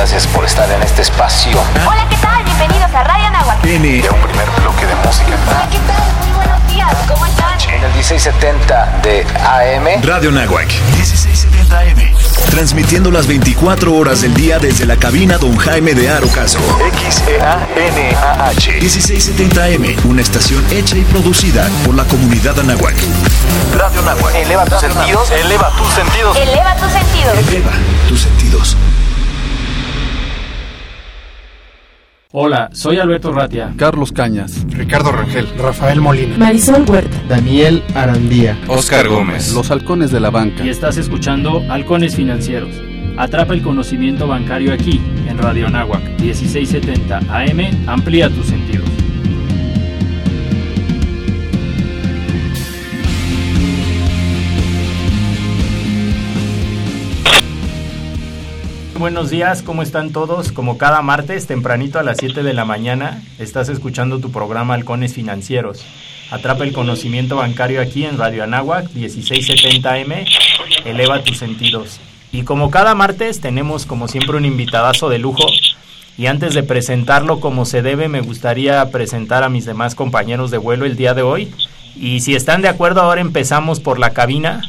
gracias por estar en este espacio. Hola, ¿qué tal? Bienvenidos a Radio Nahuatl. Tiene un primer bloque de música. Hola, ¿qué tal? Muy buenos días. ¿Cómo están? En el 1670 de AM. Radio Nahuac, 1670 AM. Transmitiendo las 24 horas del día desde la cabina Don Jaime de Arocaso. XEANAH. 1670 AM, una estación hecha y producida por la comunidad Anahuac. Radio Nahuac. Eleva tus sentidos. Eleva tus sentidos. Eleva tus sentidos. Eleva tus sentidos. Hola, soy Alberto Ratia. Carlos Cañas, Ricardo Rangel, Rafael Molina, Marisol Huerta, Daniel Arandía, Oscar Gómez, Los Halcones de la Banca. Y estás escuchando Halcones Financieros. Atrapa el conocimiento bancario aquí, en Radio Anáhuac, 1670 AM. Amplía tus sentidos. Buenos días, ¿cómo están todos? Como cada martes, tempranito a las 7 de la mañana, estás escuchando tu programa Halcones Financieros. Atrapa el conocimiento bancario aquí en Radio Anáhuac, 1670M. Eleva tus sentidos. Y como cada martes, tenemos como siempre un invitadazo de lujo. Y antes de presentarlo como se debe, me gustaría presentar a mis demás compañeros de vuelo el día de hoy. Y si están de acuerdo, ahora empezamos por la cabina.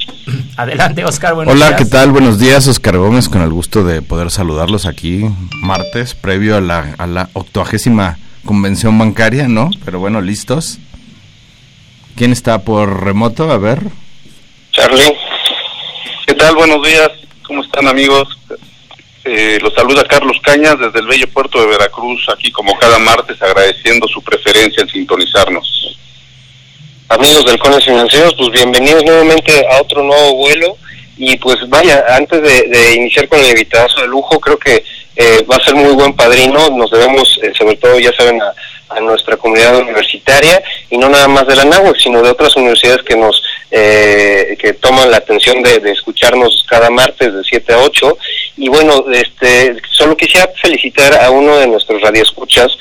Adelante, Oscar. Buenos Hola, días. ¿qué tal? Buenos días, Oscar Gómez, con el gusto de poder saludarlos aquí martes, previo a la, a la octuagésima convención bancaria, ¿no? Pero bueno, listos. ¿Quién está por remoto? A ver. Charlie. ¿Qué tal? Buenos días. ¿Cómo están amigos? Eh, los saluda Carlos Cañas desde el bello puerto de Veracruz, aquí como cada martes agradeciendo su preferencia en sintonizarnos. Amigos del Cones Financieros, pues bienvenidos nuevamente a otro nuevo vuelo. Y pues vaya, antes de, iniciar con el invitazo de lujo, creo que eh, va a ser muy buen padrino. Nos debemos, eh, sobre todo, ya saben, a, a, nuestra comunidad universitaria y no nada más de la NAHUAC, sino de otras universidades que nos eh, que toman la atención de, de, escucharnos cada martes de 7 a 8. Y bueno, este solo quisiera felicitar a uno de nuestros radioescuchas,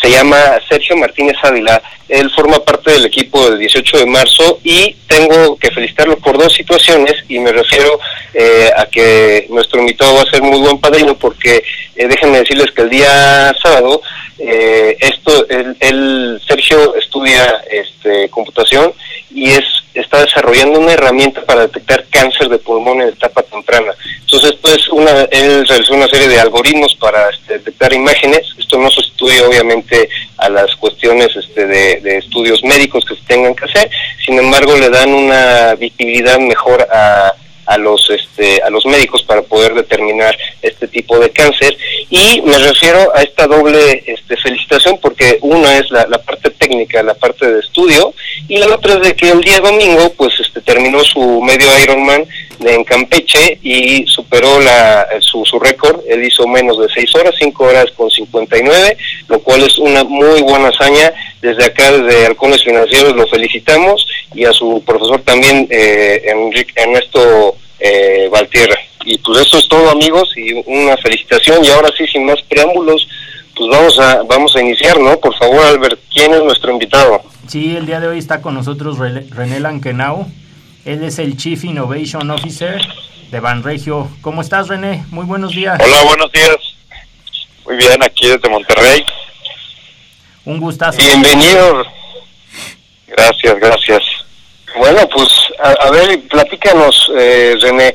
se llama Sergio Martínez Ávila. Él forma parte del equipo del 18 de marzo y tengo que felicitarlo por dos situaciones y me refiero eh, a que nuestro invitado va a ser muy buen padrino porque eh, déjenme decirles que el día sábado eh, esto el, el, Sergio estudia este computación y es está desarrollando una herramienta para detectar cáncer de pulmón en etapa temprana. Entonces, pues una él realizó una serie de algoritmos para este, detectar imágenes. Esto no estudia obviamente a las cuestiones este, de, de, estudios médicos que se tengan que hacer. Sin embargo, le dan una visibilidad mejor a a los este a los médicos para poder determinar este tipo de cáncer. Y me refiero a esta doble este felicitación porque una es la, la parte técnica la parte de estudio y la otra es de que el día domingo pues este terminó su medio Ironman en Campeche y superó la su, su récord él hizo menos de 6 horas 5 horas con 59 lo cual es una muy buena hazaña desde acá desde Halcones Financieros lo felicitamos y a su profesor también eh, Enrique Ernesto eh, Valtierra. Y pues eso es todo amigos y una felicitación y ahora sí sin más preámbulos pues vamos a vamos a iniciar, ¿no? Por favor Albert, ¿quién es nuestro invitado? Sí, el día de hoy está con nosotros René Lankenau, él es el Chief Innovation Officer de Banregio. ¿Cómo estás René? Muy buenos días. Hola, buenos días. Muy bien, aquí desde Monterrey. Un gustazo. Bienvenido. Gracias, gracias. Bueno, pues a, a ver, platícanos, eh, René,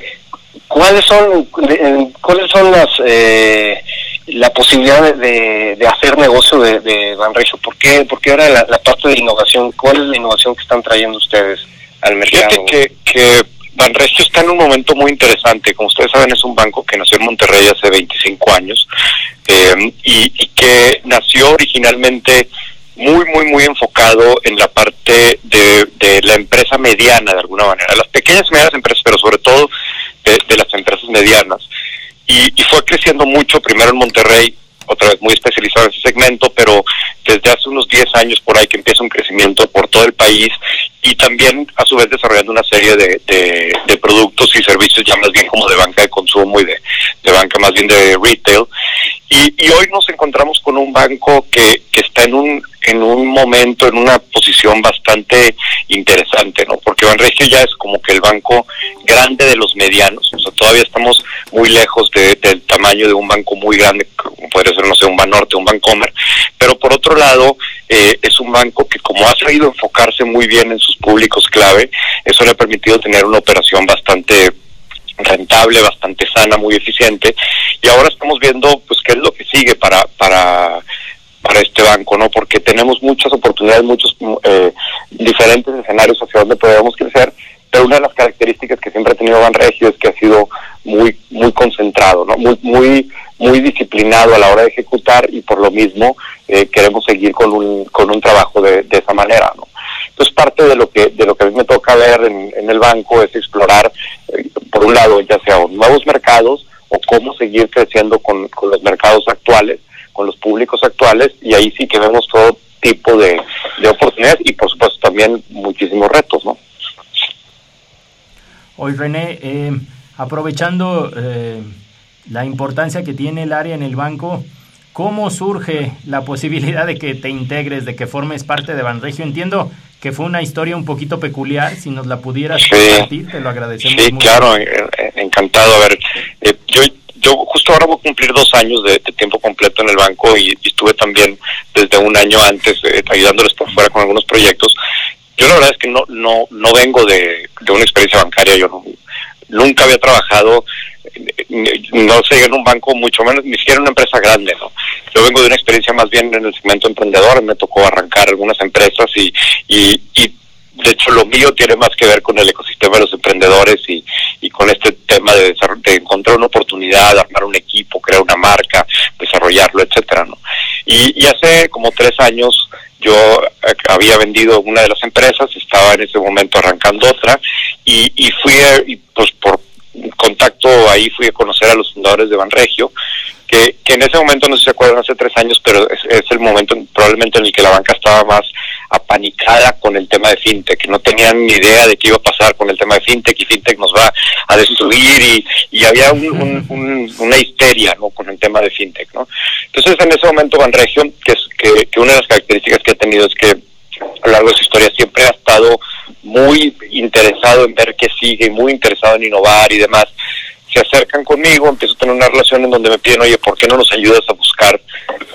¿cuáles son de, cuáles son las eh, la posibilidad de, de, hacer negocio de, de Banregio? ¿Por qué, por qué ahora la, la, parte de innovación? ¿Cuál es la innovación que están trayendo ustedes al mercado? Fíjate que, que Banregio está en un momento muy interesante. Como ustedes saben, es un banco que nació en Monterrey hace 25 años eh, y, y que nació originalmente muy, muy, muy enfocado en la parte de, de, la empresa mediana, de alguna manera. Las pequeñas y medianas empresas, pero sobre todo de, de las empresas medianas. Y, y, fue creciendo mucho, primero en Monterrey, otra vez muy especializado en ese segmento, pero desde hace unos 10 años por ahí que empieza un crecimiento por todo el país y también a su vez desarrollando una serie de, de, de productos y servicios ya más bien como de banca de consumo y de, de banca más bien de retail. Y, y, hoy nos encontramos con un banco que, que está en un en un momento, en una posición bastante interesante, ¿no? Porque Banregio ya es como que el banco grande de los medianos, o sea, todavía estamos muy lejos de, del tamaño de un banco muy grande, como podría ser, no sé, un Banorte, un Bancomer, pero por otro lado, eh, es un banco que como ha sabido enfocarse muy bien en sus públicos clave, eso le ha permitido tener una operación bastante rentable, bastante sana, muy eficiente, y ahora estamos viendo pues qué es lo que sigue para, para para este banco, ¿no? Porque tenemos muchas oportunidades, muchos eh, diferentes escenarios hacia donde podemos crecer, pero una de las características que siempre ha tenido Banregio es que ha sido muy muy concentrado, ¿no? Muy muy muy disciplinado a la hora de ejecutar y por lo mismo eh, queremos seguir con un con un trabajo de, de esa manera, ¿no? Entonces parte de lo que de lo que a mí me toca ver en, en el banco es explorar, eh, por un lado, ya sea nuevos mercados o cómo seguir creciendo con, con los mercados actuales con los públicos actuales y ahí sí que vemos todo tipo de, de oportunidades y por supuesto también muchísimos retos, ¿no? Hoy René, eh, aprovechando eh, la importancia que tiene el área en el banco, ¿cómo surge la posibilidad de que te integres, de que formes parte de Banregio? Entiendo que fue una historia un poquito peculiar, si nos la pudieras Sí. compartir, te lo agradecemos Sí, mucho. claro, encantado. A ver, eh, yo, yo justo ahora voy a cumplir dos años de, de tiempo completo en el banco y, y estuve también desde un año antes eh, ayudándoles por fuera con algunos proyectos. Yo la verdad es que no no no vengo de, de una experiencia bancaria, yo no- nunca había trabajado, no sé, en un banco, mucho menos, ni siquiera en una empresa grande, ¿no? Yo vengo de una experiencia más bien en el segmento emprendedor, me tocó arrancar algunas empresas y, y, y de hecho lo mío tiene más que ver con el ecosistema de los emprendedores y, y con este tema de, de encontrar una oportunidad, armar un equipo, crear una marca, desarrollarlo, etcétera, ¿no? Y, y hace como tres años yo eh, había vendido una de las empresas, estaba en ese momento arrancando otra y, y fui, eh, y pues por contacto ahí fui a conocer a los fundadores de Banregio, que, que en ese momento, no sé si se acuerdan, hace tres años, pero es, es el momento en- probablemente en el que la banca estaba más apanicada con el tema de fintech, no tenían ni idea de qué iba a pasar con el tema de fintech y fintech nos va a destruir y, y había un- un- un- una histeria ¿no? con el tema de fintech. ¿no? Entonces en ese momento Banregio, que, es, que, que una de las características que ha tenido es que a lo largo de su historia siempre ha estado muy interesado en ver qué sigue, muy interesado en innovar y demás. Se acercan conmigo, empiezo a tener una relación en donde me piden, oye, ¿por qué no nos ayudas a buscar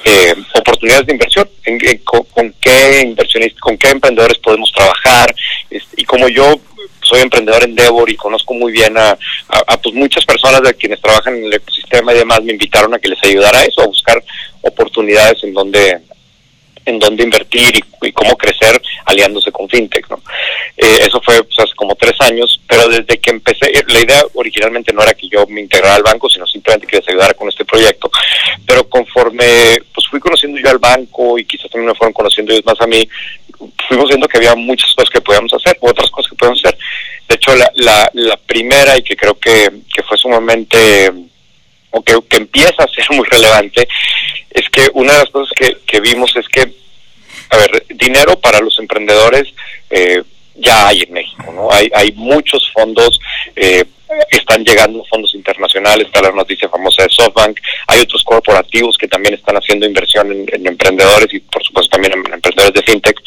eh, oportunidades de inversión? ¿En, en- con, qué inversionistas, con qué emprendedores podemos trabajar? Este, y como yo soy emprendedor en Devor y conozco muy bien a, a- a, pues muchas personas de quienes trabajan en el ecosistema y demás, me invitaron a que les ayudara a eso, a buscar oportunidades en donde en dónde invertir y, cómo crecer aliándose con fintech, ¿no? Eh, eso fue pues, hace como tres años, pero desde que empecé, eh, la idea originalmente no era que yo me integrara al banco, sino simplemente que les ayudara con este proyecto, pero conforme pues fui conociendo yo al banco y quizás también me fueron conociendo ellos más a mí, fuimos viendo que había muchas cosas que podíamos hacer, otras cosas que podíamos hacer. De hecho, la, la, la primera y que creo que, que fue sumamente o que, empieza a ser muy relevante, es que una de las cosas que, vimos es que, a ver, dinero para los emprendedores eh, ya hay en México, ¿no? Hay, hay muchos fondos, eh, están llegando fondos internacionales, está la noticia famosa de SoftBank, hay otros corporativos que también están haciendo inversión en, en emprendedores y por supuesto también en emprendedores de fintech,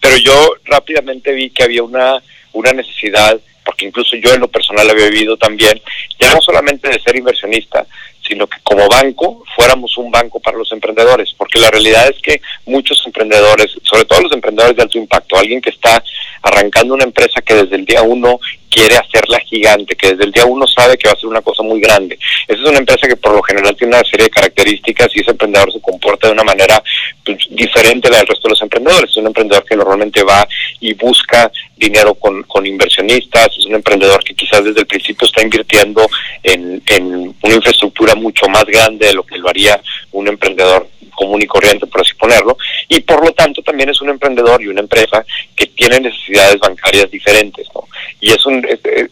pero yo rápidamente vi que había una, una necesidad porque incluso yo en lo personal había vivido también, ya no solamente de ser inversionista, sino que como banco fuéramos un banco para los emprendedores, porque la realidad es que muchos emprendedores, sobre todo los emprendedores de alto impacto, alguien que está arrancando una empresa que desde el día uno quiere hacerla gigante, que desde el día uno sabe que va a ser una cosa muy grande. Esa es una empresa que por lo general tiene una serie de características y ese emprendedor se comporta de una manera pues, diferente a la del resto de los emprendedores. Es un emprendedor que normalmente va y busca dinero con, con inversionistas, es un emprendedor que quizás desde el principio está invirtiendo en, en una infraestructura mucho más grande de lo que lo haría un emprendedor común y corriente, por así ponerlo, y por lo tanto también es un emprendedor y una empresa que tiene necesidades bancarias diferentes, ¿no? Y es un, este,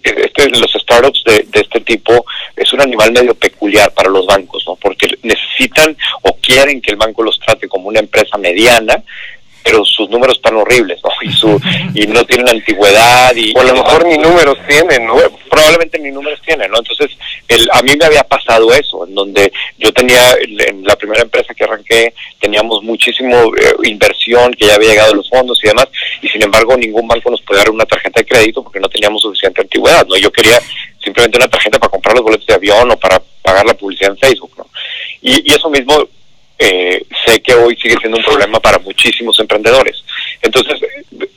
los startups de, de este tipo es un animal medio peculiar para los bancos, ¿no? Porque necesitan o quieren que el banco los trate como una empresa mediana, pero sus números están horribles, ¿no? Y, su, y no tienen antigüedad. Y, O a lo mejor ni números tienen, ¿no? probablemente ni números tienen, ¿no? Entonces, el, a mí me había pasado eso, en donde yo tenía, en la primera empresa que arranqué, teníamos muchísimo eh, inversión que ya había llegado a los fondos y demás, y sin embargo ningún banco nos podía dar una tarjeta de crédito porque no teníamos suficiente antigüedad, ¿no? Yo quería simplemente una tarjeta para comprar los boletos de avión o para pagar la publicidad en Facebook, ¿no? Y, y eso mismo eh, sé que hoy sigue siendo un problema para muchísimos emprendedores. Entonces,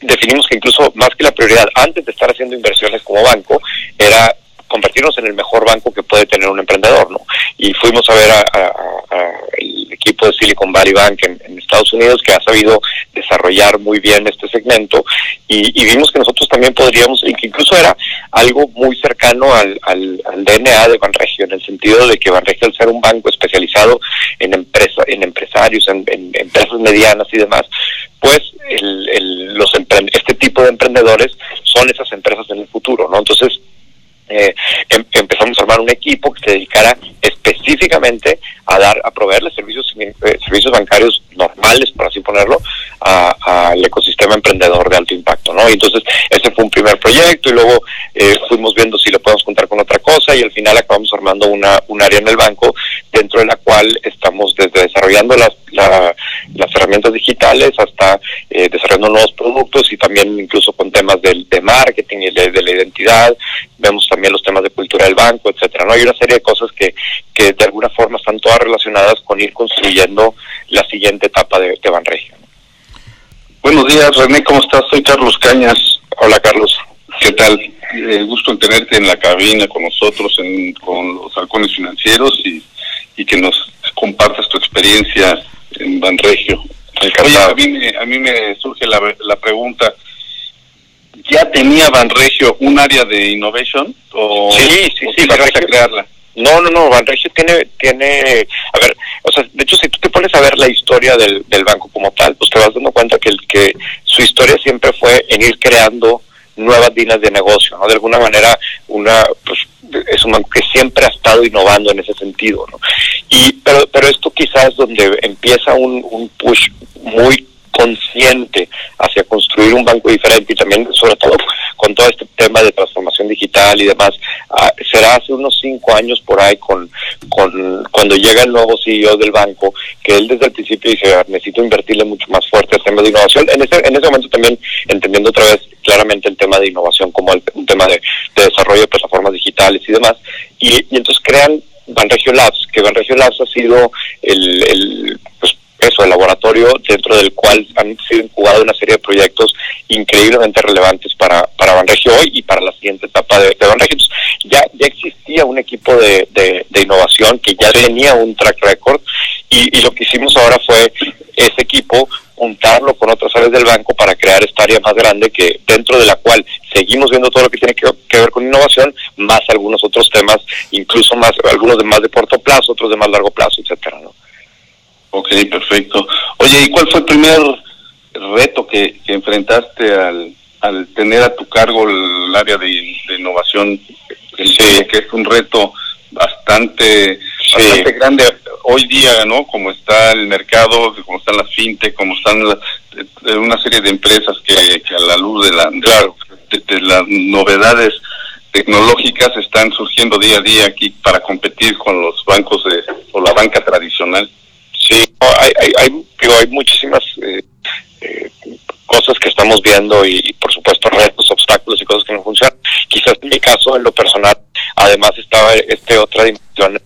definimos que incluso más que la prioridad, antes de estar haciendo inversiones como banco, era convertirnos en el mejor banco que puede tener un emprendedor, ¿no? Y fuimos a ver a, el equipo de Silicon Valley Bank en, Estados Unidos que ha sabido desarrollar muy bien este segmento y, vimos que nosotros también podríamos, y que incluso era algo muy cercano al, DNA de Banregio, en el sentido de que Banregio al ser un banco especializado en empresa, en empresarios, en, empresas medianas y demás, pues el, el- los este tipo de emprendedores son esas empresas en el futuro, ¿no? Entonces, eh, em- empezamos a armar un equipo que se dedicara específicamente a dar a proveerle servicios eh, servicios bancarios normales por así ponerlo al ecosistema emprendedor de alto impacto no entonces ese fue un primer proyecto y luego eh, fuimos viendo si lo podemos juntar con otra cosa y al final acabamos armando una un área en el banco cual estamos desde desarrollando las la- las herramientas digitales hasta eh, desarrollando nuevos productos y también incluso con temas del, de marketing y de, de la identidad vemos también los temas de cultura del banco, etcétera, ¿no? Hay una serie de cosas que, que de alguna forma están todas relacionadas con ir construyendo la siguiente etapa de, de Banregio. Buenos días, René, ¿cómo estás? Soy Carlos Cañas. Hola, Carlos. ¿Qué tal? Eh, gusto en tenerte en la cabina con nosotros, en, con los halcones financieros y, y que nos compartas tu experiencia en Banregio. Oye, a mí, me- a mí me surge la, la pregunta, ¿ya tenía Banregio un área de innovation o, Sí, sí, o sí, Banregio- a crearla? No, no, no, Banregio tiene, tiene, a ver, o sea, de hecho, si tú te pones a ver la historia del, del banco como tal, pues te vas dando cuenta que, el, que su historia siempre fue en ir creando nuevas líneas de negocio, ¿no? De alguna manera, una, pues, es un banco que siempre ha estado innovando en ese sentido, ¿no? Y, pero, pero esto quizás donde empieza un, un push muy consciente hacia construir un banco diferente y también sobre todo con todo este tema de transformación digital y demás ah, será hace unos cinco años por ahí con, con cuando llega el nuevo CEO del banco que él desde el principio dice "Ah, necesito invertirle mucho más fuerte al tema de innovación en ese en ese momento también entendiendo otra vez claramente el tema de innovación como el- un tema de, de desarrollo de plataformas digitales y demás y, entonces crean Banregio Labs que Banregio Labs ha sido el, el pues, eso, el laboratorio dentro del cual han sido incubados una serie de proyectos increíblemente relevantes para, para Banregio hoy y para la siguiente etapa de, de Banregio. Entonces, ya, ya existía un equipo de, de, de innovación que ya tenía un track record y, y lo que hicimos ahora fue ese equipo juntarlo con otras áreas del banco para crear esta área más grande que dentro de la cual seguimos viendo todo lo que tiene que, que ver con innovación, más algunos otros temas, incluso más algunos de más de corto plazo, otros de más largo plazo, etcétera, ¿no? Ok, perfecto. Oye, ¿y cuál fue el primer reto que, que enfrentaste al, al tener a tu cargo el área de, de innovación? Entiendo Que es un reto bastante, bastante grande hoy día, ¿no? Como está el mercado, como están las fintech, como están la- eh, una serie de empresas que, que a la luz de, la, de, de las novedades tecnológicas están surgiendo día a día aquí para competir con los bancos de, o la banca tradicional. Sí, hay, hay, hay, digo, hay muchísimas eh, eh, cosas que estamos viendo y, y, por supuesto retos, obstáculos y cosas que no funcionan. Quizás en mi caso, en lo personal, además estaba este otra dimensión.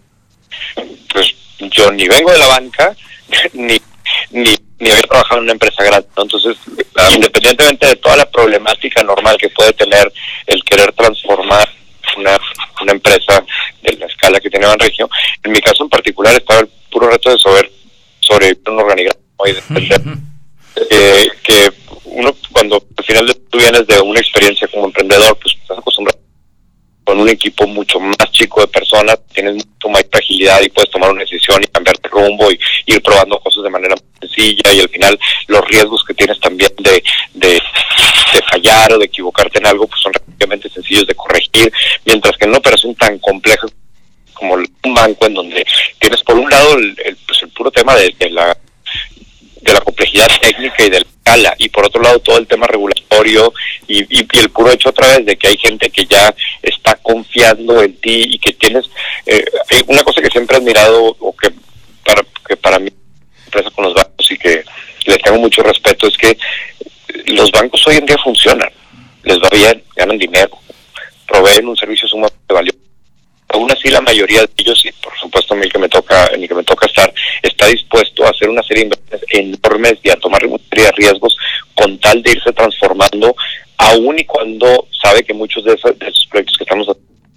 Pues yo ni vengo de la banca, ni, ni, ni había trabajado en una empresa grande. ¿no? Entonces, independientemente de toda la problemática normal que puede tener el querer transformar una, una empresa de la escala que tiene Banregio, en mi caso en particular estaba el puro reto de saber sobre un organigrama y de entender eh, que uno cuando al final tú vienes de una experiencia como emprendedor, pues estás acostumbrado con un equipo mucho más chico de personas, tienes mucho más agilidad y puedes tomar una decisión y cambiar de rumbo y ir probando cosas de manera muy sencilla y al final los riesgos que tienes también de, de, de fallar o de equivocarte en algo pues son relativamente sencillos de corregir, mientras que en una operación tan compleja como un banco en donde tienes por un lado el, pues el puro tema de, la de la complejidad técnica y de la escala, y por otro lado todo el tema regulatorio y, y, y el puro hecho otra vez de que hay gente que ya está confiando en ti y que tienes eh, una cosa que siempre he admirado o que para que para mí empresa con los bancos y que les tengo mucho respeto es que los bancos hoy en día funcionan, les va bien, ganan dinero, proveen un servicio sumamente valioso. Aún así, la mayoría de ellos, y por supuesto a mí que me toca, en el que me toca estar, está dispuesto a hacer una serie de inversiones enormes y a tomar riesgos con tal de irse transformando, aún y cuando sabe que muchos de esos, de esos proyectos que estamos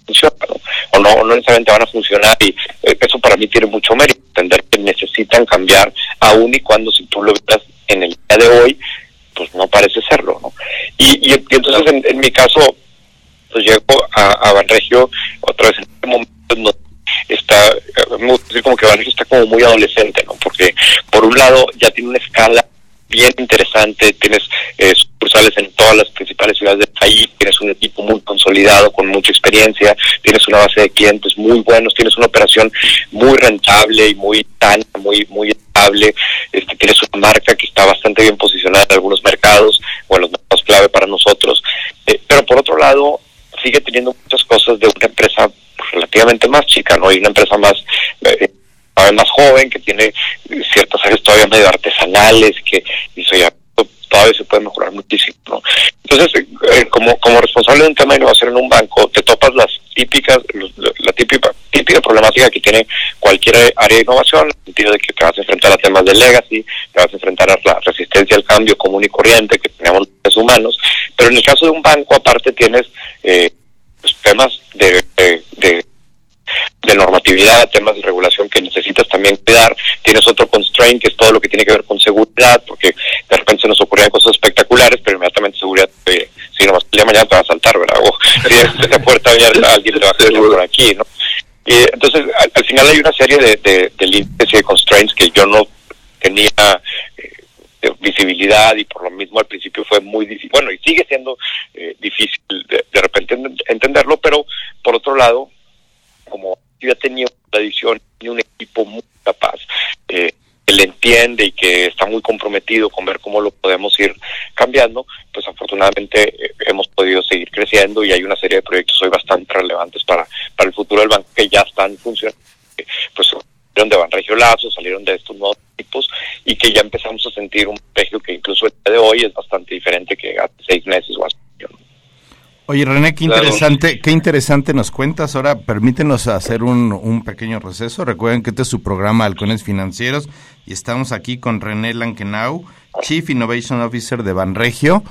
funcionan, ¿no? o no, necesariamente van a funcionar y eh, eso para mí tiene mucho mérito, entender que necesitan cambiar, aún y cuando si tú lo ves en el día de hoy, pues no parece serlo, ¿no? Y, y, y entonces en, en, mi caso, llego a, a Banregio otra vez en este momento no está, me gusta decir como que Banregio está como muy adolescente, ¿no? Porque por un lado ya tiene una escala bien interesante, tienes eh, sucursales en todas las principales ciudades del país, tienes un equipo muy consolidado, con mucha experiencia, tienes una base de clientes muy buenos, tienes una operación muy rentable y muy sana, muy, muy estable, este, tienes una marca que está bastante bien posicionada en algunos mercados, o en los mercados clave para nosotros, eh, pero por otro lado, sigue teniendo muchas cosas de una empresa relativamente más chica, ¿no? Y una empresa más eh, más joven, que tiene ciertas áreas todavía medio artesanales, que dice, ya, todavía se puede mejorar muchísimo. ¿no? Entonces, eh, como, como responsable de un tema de innovación en un banco, te topas las típicas, la típica, típica problemática que tiene cualquier área de innovación, en el sentido de que te vas a enfrentar a temas de legacy, te vas a enfrentar a la resistencia al cambio común y corriente que tenemos los humanos, pero en el caso de un banco, aparte tienes eh, temas de, de, de de normatividad, temas de regulación que necesitas también cuidar. Tienes otro constraint que es todo lo que tiene que ver con seguridad, porque de repente se nos ocurrían cosas espectaculares, pero inmediatamente seguridad, eh, si nomás el día de mañana te va a saltar, ¿verdad? O si esa puerta abierta, alguien te va a hacer por aquí, ¿no? Y, entonces, al, al, final hay una serie de, de, de límites y de constraints que yo no tenía eh, visibilidad y por lo mismo al principio fue muy difícil, bueno, y sigue siendo eh, difícil de, de repente entenderlo, pero por otro lado, como ya tenía una tradición y un equipo muy capaz, eh, que le entiende y que está muy comprometido con ver cómo lo podemos ir cambiando, pues afortunadamente eh, hemos podido seguir creciendo y hay una serie de proyectos hoy bastante relevantes para, para el futuro del banco que ya están funcionando. Pues salieron de Banregio Lazo, salieron de estos nuevos tipos y que ya empezamos a sentir un regio que incluso el día de hoy es bastante diferente que hace seis meses o así. Oye, René, qué interesante, claro. qué interesante nos cuentas. Ahora permítenos hacer un, un, pequeño receso. Recuerden que este es su programa Halcones Financieros y estamos aquí con René Lankenau, Chief Innovation Officer de Banregio.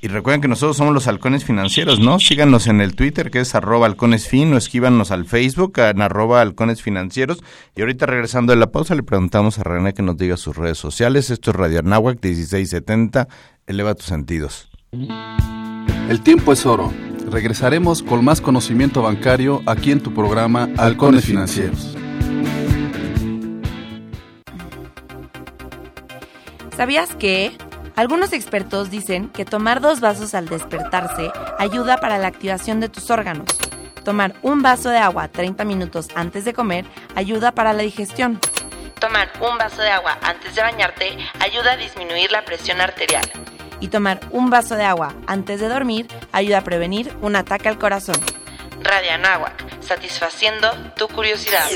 Y recuerden que nosotros somos los halcones financieros, ¿no? Síganos en el Twitter, que es arroba halconesfin, o escríbanos al Facebook, en arroba halcones financieros. Y ahorita regresando de la pausa, le preguntamos a René que nos diga sus redes sociales. Esto es Radio Anáhuac 1670. Eleva tus sentidos. El tiempo es oro. Regresaremos con más conocimiento bancario aquí en tu programa Halcones Financieros. ¿Sabías que? Algunos expertos dicen que tomar dos vasos al despertarse ayuda para la activación de tus órganos. Tomar un vaso de agua 30 minutos antes de comer ayuda para la digestión. Tomar un vaso de agua antes de bañarte ayuda a disminuir la presión arterial y tomar un vaso de agua antes de dormir ayuda a prevenir un ataque al corazón. Radio Anáhuac, satisfaciendo tu curiosidad.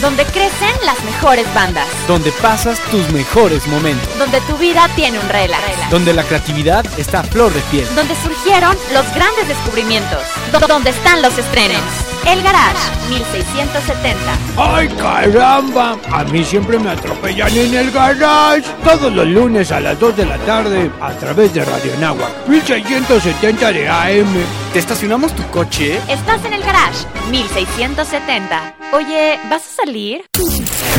Donde crecen las mejores bandas. Donde pasas tus mejores momentos. Donde tu vida tiene un relax. Donde la creatividad está a flor de piel. Donde surgieron los grandes descubrimientos. Donde están los estrenos. El Garage, 1670. ¡Ay, caramba! A mí siempre me atropellan en el garage. Todos los lunes a las 2 de la tarde a través de Radio Nahua, 1670 de AM. ¿Te estacionamos tu coche? Estás en el Garage, 1670. Oye, ¿vas a salir?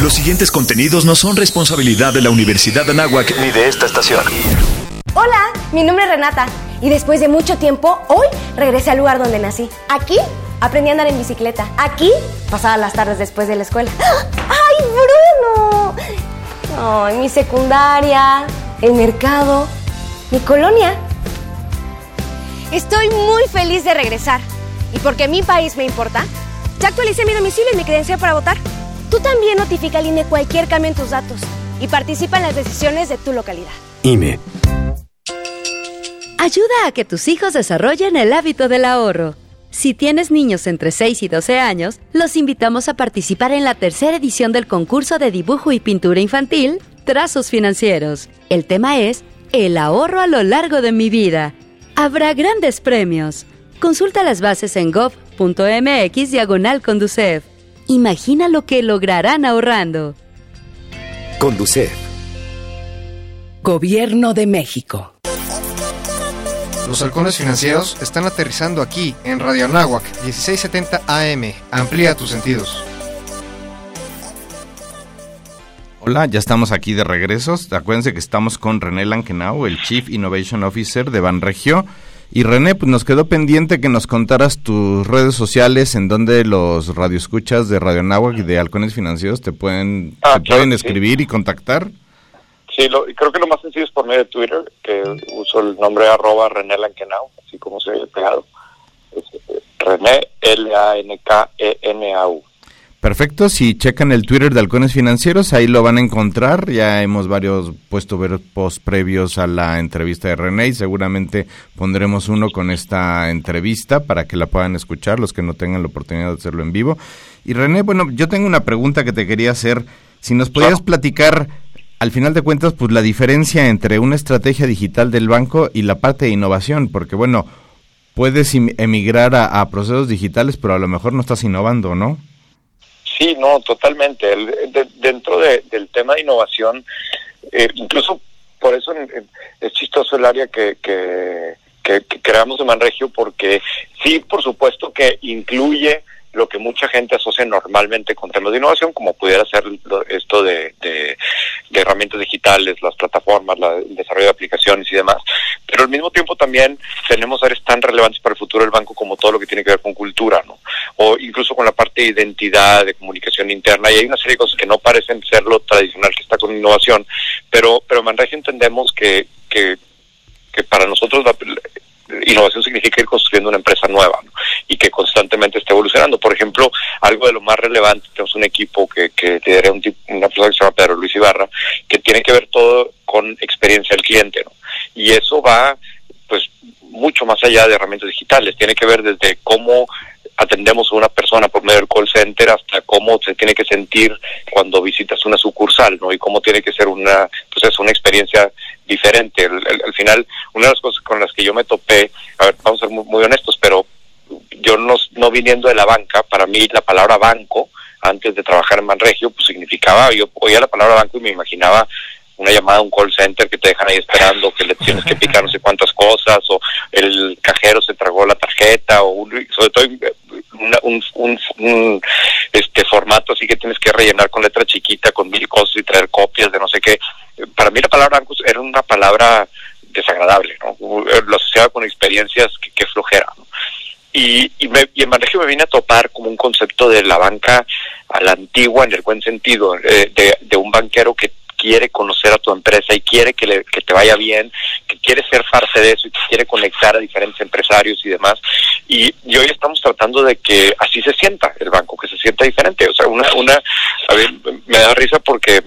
Los siguientes contenidos no son responsabilidad de la Universidad de Anáhuac ni de esta estación. Hola, mi nombre es Renata y después de mucho tiempo, hoy regresé al lugar donde nací. Aquí aprendí a andar en bicicleta. Aquí pasaba las tardes después de la escuela. ¡Ay, Bruno! Ay, mi secundaria, el mercado, mi colonia. Estoy muy feliz de regresar. Y porque mi país me importa, ya actualicé mi domicilio y mi credencial para votar. Tú también notifica al INE cualquier cambio en tus datos y participa en las decisiones de tu localidad. INE. Ayuda a que tus hijos desarrollen el hábito del ahorro. Si tienes niños entre 6 y 12 años, los invitamos a participar en la tercera edición del concurso de dibujo y pintura infantil Trazos Financieros. El tema es El ahorro a lo largo de mi vida. Habrá grandes premios. Consulta las bases en gov.mx diagonal Conducef. Imagina lo que lograrán ahorrando. Conducef. Gobierno de México. Los halcones financieros están aterrizando aquí, en Radio Anáhuac, 1670 AM. Amplía tus sentidos. Hola, ya estamos aquí de regresos. Acuérdense que estamos con René Lankenau, el Chief Innovation Officer de Banregio. Y René, pues nos quedó pendiente que nos contaras tus redes sociales en donde los radioescuchas de Radio Anáhuac y de Halcones Financieros te pueden, Ah, te claro pueden sí. escribir y contactar. Sí, lo, creo que lo más sencillo es por medio de Twitter, que uso el nombre arroba René Lankenau, así como se ha pegado. Es, eh, René L-A-N-K-E-N-A-U. Perfecto, si checan el Twitter de Halcones Financieros, ahí lo van a encontrar. Ya hemos varios puesto ver post previos a la entrevista de René y seguramente pondremos uno con esta entrevista para que la puedan escuchar los que no tengan la oportunidad de hacerlo en vivo. Y René, bueno, yo tengo una pregunta que te quería hacer. Si nos podías platicar, al final de cuentas, pues la diferencia entre una estrategia digital del banco y la parte de innovación, porque bueno, puedes im- emigrar a, procesos digitales, pero a lo mejor no estás innovando, ¿no? Sí, no, totalmente. El- de- dentro de- del tema de innovación, eh, incluso por eso es chistoso el área que, que, que- que creamos en Manregio, porque sí, por supuesto que incluye lo que mucha gente asocia normalmente con temas de innovación, como pudiera ser esto de, de- herramientas digitales, las plataformas, la- el desarrollo de aplicaciones y demás. Pero al mismo tiempo también tenemos áreas tan relevantes para el futuro del banco como todo lo que tiene que ver con cultura, ¿no? O incluso con la parte de identidad, de comunicación interna, y hay una serie de cosas que no parecen ser lo tradicional que está con innovación, pero, pero en entendemos que, que, que para nosotros la, innovación significa ir construyendo una empresa nueva ¿no? y que constantemente esté evolucionando. Por ejemplo, algo de lo más relevante, tenemos un equipo que, que un una persona que se llama Pedro Luis Ibarra, que tiene que ver todo con experiencia del cliente. ¿no? Y eso va pues mucho más allá de herramientas digitales, tiene que ver desde cómo atendemos a una persona por medio del call center hasta cómo se tiene que sentir cuando visitas una sucursal, ¿no? Y cómo tiene que ser una, pues es una experiencia diferente. Al final, una de las cosas con las que yo me topé, a ver, vamos a ser muy, honestos, pero yo no, no viniendo de la banca, para mí la palabra banco, antes de trabajar en Manregio, pues significaba, yo oía la palabra banco y me imaginaba una llamada un call center que te dejan ahí esperando, que le tienes que picar no sé cuántas cosas, o el cajero se tragó la tarjeta, o un- sobre todo una- un, este formato así que tienes que rellenar con letra chiquita, con mil cosas y traer copias de no sé qué. Para mí la palabra banco era una palabra desagradable, ¿no? Lo asociaba con experiencias que, que flojera. Y, y, me, y en Manregio me vine a topar como un concepto de la banca a la antigua, en el buen sentido, eh, de, de un banquero que quiere conocer a tu empresa y quiere que, le- que te vaya bien, quiere ser parte de eso y que quiere conectar a diferentes empresarios y demás. Y, y hoy estamos tratando de que así se sienta el banco, que se sienta diferente. O sea, una, una, a ver, me da risa porque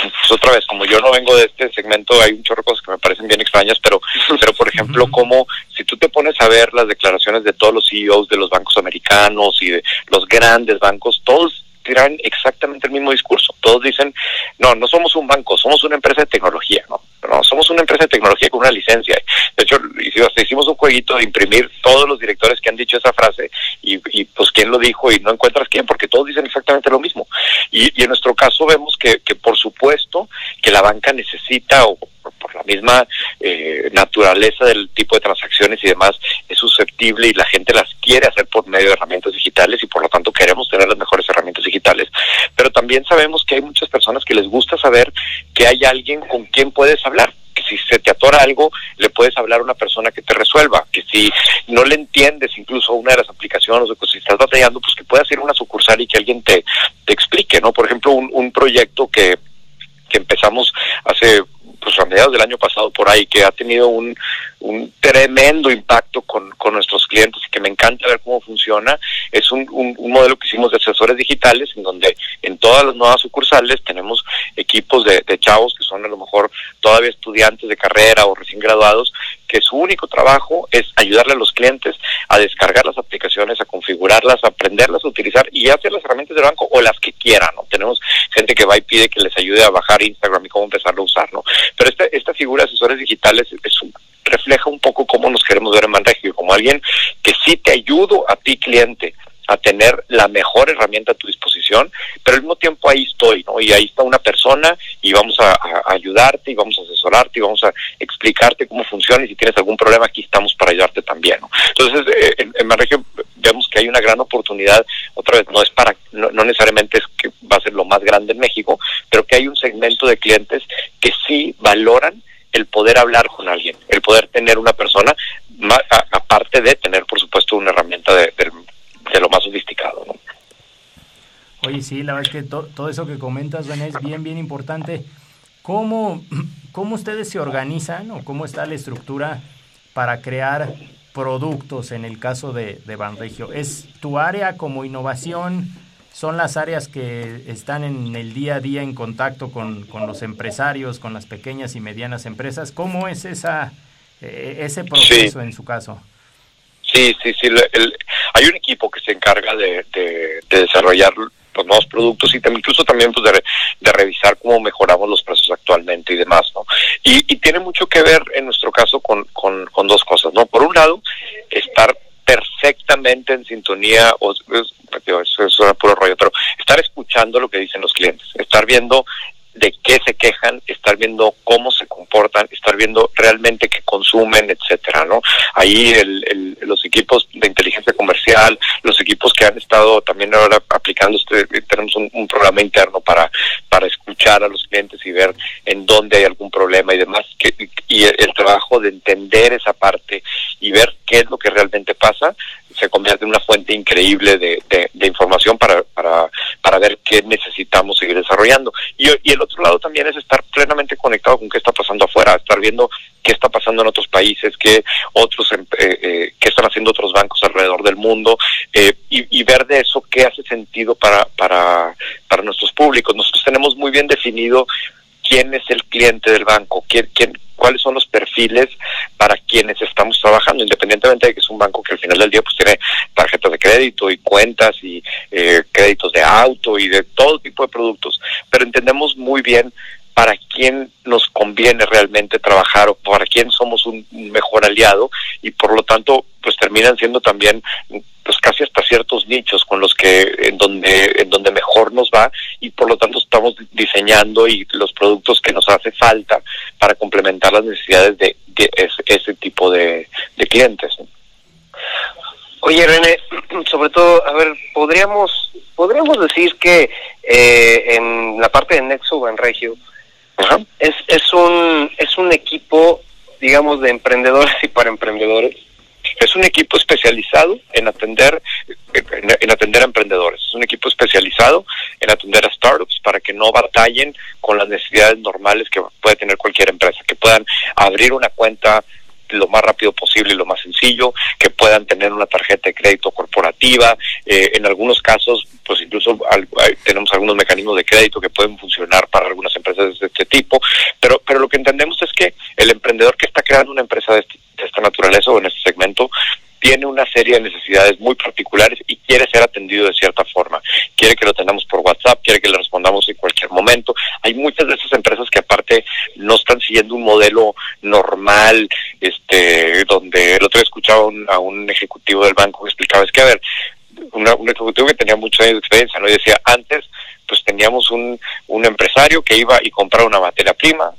pues otra vez, como yo no vengo de este segmento, hay un chorro de cosas que me parecen bien extrañas, pero, pero por ejemplo, como si tú te pones a ver las declaraciones de todos los CEOs de los bancos americanos y de los grandes bancos, todos tiran exactamente el mismo discurso. Todos dicen, no, no somos un banco, somos una empresa de tecnología, ¿no? No, somos una empresa de tecnología con una licencia. De hecho, hicimos, un jueguito de imprimir todos los directores que han dicho esa frase y, y pues quién lo dijo y no encuentras quién, porque todos dicen exactamente lo mismo. Y, y en nuestro caso vemos que, que por supuesto que la banca necesita o la misma eh, naturaleza del tipo de transacciones y demás es susceptible y la gente las quiere hacer por medio de herramientas digitales y por lo tanto queremos tener las mejores herramientas digitales. Pero también sabemos que hay muchas personas que les gusta saber que hay alguien con quien puedes hablar que si se te atora algo, le puedes hablar a una persona que te resuelva, que si no le entiendes incluso una de las aplicaciones o que si estás batallando, pues que puedas ir a una sucursal y que alguien te, explique, ¿no? Por ejemplo, un, un proyecto que, que empezamos hace pues a del año pasado por ahí, que ha tenido un, un tremendo impacto con, con nuestros clientes y que me encanta ver cómo funciona. Es un, un, un modelo que hicimos de asesores digitales en donde en todas las nuevas sucursales tenemos equipos de, de chavos que son a lo mejor todavía estudiantes de carrera o recién graduados que su único trabajo es ayudarle a los clientes a descargar las aplicaciones, a configurarlas, a aprenderlas a utilizar y hacer las herramientas del banco o las que quieran, ¿no? Tenemos gente que va y pide que les ayude a bajar Instagram y cómo empezarlo a usar, ¿no? Pero esta, esta figura de asesores digitales es un, refleja un poco cómo nos queremos ver en Manregio, como alguien que sí te ayudo a ti cliente a tener la mejor herramienta a tu disposición, pero al mismo tiempo ahí estoy, ¿no? Y ahí está una persona y vamos a, ayudarte y vamos a asesorarte y vamos a explicarte cómo funciona y si tienes algún problema aquí estamos para ayudarte también, ¿no? Entonces, eh, en, en vemos que hay una gran oportunidad, otra vez, no es para, no, no necesariamente es que va a ser lo más grande en México, pero que hay un segmento de clientes que sí valoran el poder hablar con alguien, el poder tener una persona, aparte de tener, por supuesto, una herramienta de, de, de lo más sofisticado. ¿no? Sí, la verdad es que to, todo eso que comentas, René, es bien, bien importante. ¿Cómo, ¿Cómo ustedes se organizan o cómo está la estructura para crear productos en el caso de, de Banregio? ¿Es tu área como innovación? ¿Son las áreas que están en el día a día en contacto con, con los empresarios, con las pequeñas y medianas empresas? ¿Cómo es esa, eh, ese proceso Sí. en su caso? Sí, sí, sí. el- el- hay un equipo que se encarga de, de- de desarrollar los nuevos productos y también, incluso también pues, de, de revisar cómo mejoramos los procesos actualmente y demás, ¿no? Y, y tiene mucho que ver en nuestro caso con, con, con dos cosas, ¿no? Por un lado, estar perfectamente en sintonía, o, es- eso, eso era puro rollo, pero estar escuchando lo que dicen los clientes, estar viendo de qué se quejan, estar viendo cómo se comportan, estar viendo realmente qué consumen, etcétera, ¿no? Ahí el, el- los equipos de inteligencia comercial, los equipos que han estado también ahora aplicando, este, tenemos un, programa interno para, para escuchar a los clientes y ver en dónde hay algún problema y demás, que, y el trabajo de entender esa parte y ver qué es lo que realmente pasa, se convierte en una fuente increíble de, de, información para, para, para ver qué necesitamos seguir desarrollando. Y, y el otro lado también es estar plenamente conectado con qué está pasando afuera, estar viendo qué está pasando en otros países, qué otros em- eh, eh, qué están haciendo otros bancos alrededor del mundo eh, y, y ver de eso qué hace sentido para, para, para nuestros públicos. Nosotros tenemos muy bien definido quién es el cliente del banco, quién, quién, cuáles son los perfiles para quienes estamos trabajando, independientemente de que es un banco que al final del día pues tiene tarjetas de crédito y cuentas y eh, créditos de auto y de todo tipo de productos, pero entendemos muy bien para quién nos conviene realmente trabajar o para quién somos un mejor aliado y por lo tanto pues terminan siendo también pues casi hasta ciertos nichos con los que en donde en donde mejor nos va y por lo tanto estamos diseñando y los productos que nos hace falta para complementar las necesidades de, de ese, tipo de, clientes. Oye, René, sobre todo, a ver, podríamos podríamos decir que eh, en la parte de Nexo Banregio es es un es un equipo, digamos, de emprendedores y para emprendedores. Es un equipo especializado en atender en, en atender a emprendedores. Es un equipo especializado en atender a startups para que no batallen con las necesidades normales que puede tener cualquier empresa, que puedan abrir una cuenta lo más rápido posible y lo más sencillo, que puedan tener una tarjeta de crédito corporativa, eh, en algunos casos, pues incluso tenemos algunos mecanismos de crédito que pueden funcionar para algunas empresas de este tipo, pero, pero lo que entendemos es que el emprendedor que está creando una empresa de, este- esta naturaleza o en este segmento, tiene una serie de necesidades muy particulares y quiere ser atendido de cierta forma. Quiere que lo tengamos por WhatsApp, quiere que le respondamos en cualquier momento. Hay muchas de esas empresas que aparte no están siguiendo un modelo normal, este, donde el otro día escuchaba un- a un ejecutivo del banco que explicaba, es que a ver, una- un ejecutivo que tenía muchos años de experiencia, ¿no? Y decía, antes pues teníamos un, un empresario que iba y compraba una materia prima,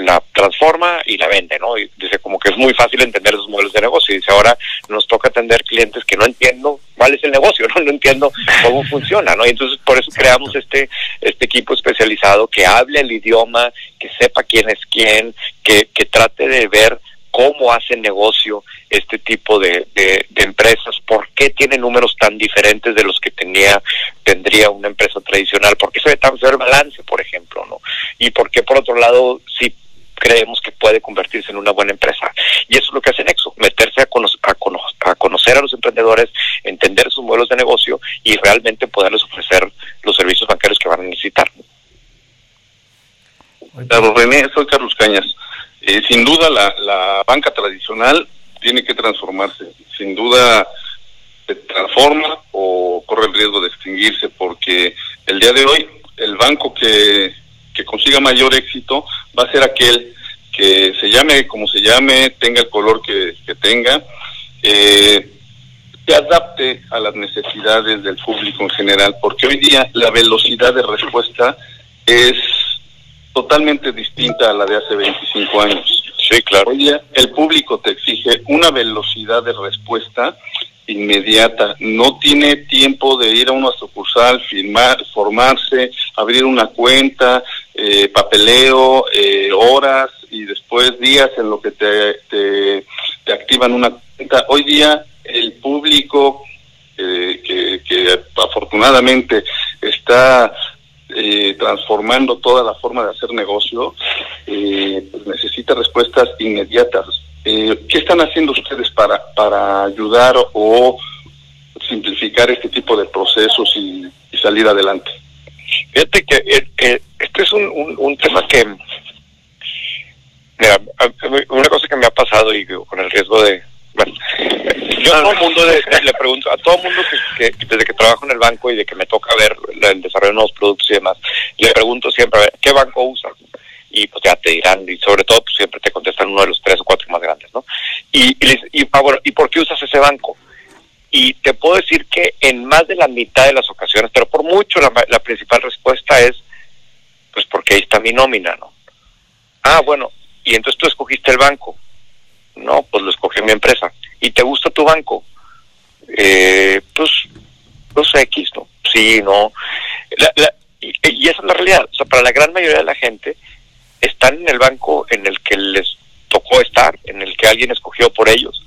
la transforma y la vende, ¿no? Y dice como que es muy fácil entender esos modelos de negocio. Y dice, ahora nos toca atender clientes que no entiendo cuál es el negocio, ¿no? No entiendo cómo funciona, ¿no? Y entonces por eso creamos este, este equipo especializado que hable el idioma, que sepa quién es quién, que, que trate de ver cómo hace negocio este tipo de, de, de empresas, por qué tiene números tan diferentes de los que tenía tendría una empresa tradicional, por qué se ve tan feo el balance, por ejemplo, ¿no? Y por qué por otro lado, si creemos que puede convertirse en una buena empresa. Y eso es lo que hace Nexo, meterse a, a, conocer a los emprendedores, entender sus modelos de negocio y realmente poderles ofrecer los servicios bancarios que van a necesitar. Claro, René, soy Carlos Cañas. Eh, sin duda la, la banca tradicional tiene que transformarse. Sin duda se transforma o corre el riesgo de extinguirse porque el día de hoy el banco que, que consiga mayor éxito va a ser aquel que se llame como se llame, tenga el color que, que tenga, eh, se adapte a las necesidades del público en general, porque hoy día la velocidad de respuesta es totalmente distinta a la de hace 25 años. Sí, claro. Hoy día el público te exige una velocidad de respuesta inmediata. No tiene tiempo de ir a una sucursal, firmar, formarse, abrir una cuenta, eh, papeleo, eh, horas y después días en lo que te, te, te activan una cuenta. Hoy día el público eh, que, que afortunadamente está eh, transformando toda la forma de hacer negocio, eh, pues necesita respuestas inmediatas. Eh, ¿Qué están haciendo ustedes para, para ayudar o simplificar este tipo de procesos y, salir adelante? Fíjate que este es un, un, tema que, mira, una cosa que me ha pasado y con el riesgo de, bueno, yo a todo el mundo le, pregunto, a todo el mundo que, desde que trabajo en el banco y de que me toca ver el desarrollo de nuevos productos y demás, le pregunto siempre, a ver, ¿qué banco usas? Y pues ya te dirán, y sobre todo pues siempre te contestan uno de los tres o cuatro más grandes, ¿no? Y, y, ah, ¿y por qué usas ese banco? Y te puedo decir que en más de la mitad de las ocasiones, pero por mucho la, la principal respuesta es, pues porque ahí está mi nómina, ¿no? Ah, bueno, y entonces tú escogiste el banco no, pues lo escogió mi empresa. ¿Y te gusta tu banco? Eh, pues, pues X, ¿no? Sí, no. y, esa es la realidad. O sea, para la gran mayoría de la gente, están en el banco en el que les tocó estar, en el que alguien escogió por ellos.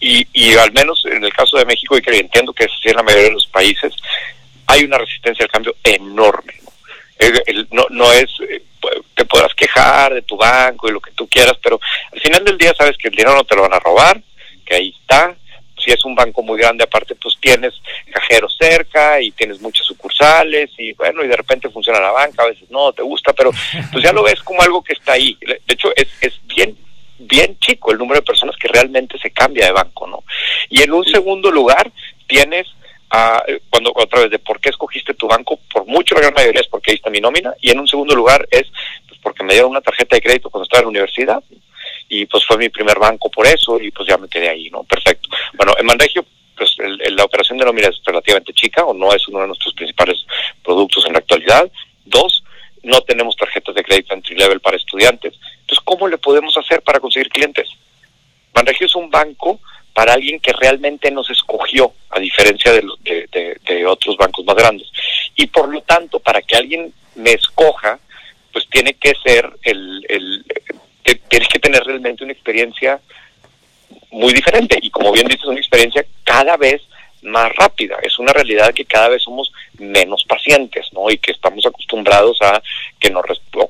Y, y al menos en el caso de México, y que entiendo que es así en la mayoría de los países, hay una resistencia al cambio enorme. no, no es, eh, te podrás quejar de tu banco y lo que tú quieras, pero al final del día sabes que el dinero no te lo van a robar, que ahí está. Si es un banco muy grande, aparte, pues tienes cajeros cerca y tienes muchas sucursales y bueno, y de repente funciona la banca, a veces no, te gusta, pero pues ya lo ves como algo que está ahí. De hecho, es, es bien bien chico el número de personas que realmente se cambia de banco, ¿no? Y en un segundo lugar, tienes cuando otra vez de por qué escogiste tu banco, por mucho la gran mayoría es porque está mi nómina, y en un segundo lugar es pues, porque me dieron una tarjeta de crédito cuando estaba en la universidad, y pues fue mi primer banco por eso, y pues ya me quedé ahí, ¿no? Perfecto. Bueno, en Manregio, pues la operación de nómina es relativamente chica, o no es uno de nuestros principales productos en la actualidad. Dos, no tenemos tarjetas de crédito entry level para estudiantes. Entonces, ¿cómo le podemos hacer para conseguir clientes? Manregio es un banco para alguien que realmente nos escogió, a diferencia de, de, otros bancos más grandes. Y por lo tanto, para que alguien me escoja, pues tiene que ser el, el tienes que tener realmente una experiencia muy diferente. Y como bien dices una experiencia cada vez más rápida. Es una realidad que cada vez somos menos pacientes no y que estamos acostumbrados a que nos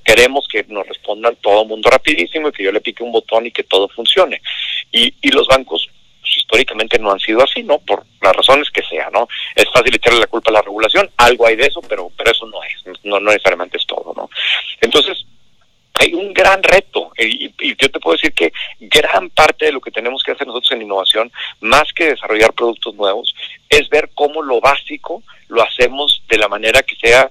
queremos que nos respondan todo el mundo rapidísimo y que yo le pique un botón y que todo funcione. Y, y los bancos pues, históricamente no han sido así, ¿no? Por las razones que sea, ¿no? Es fácil echarle la culpa a la regulación, algo hay de eso, pero, pero eso no es, no, no necesariamente es todo, ¿no? Entonces, hay un gran reto y, yo te puedo decir que gran parte de lo que tenemos que hacer nosotros en innovación, más que desarrollar productos nuevos, es ver cómo lo básico lo hacemos de la manera que sea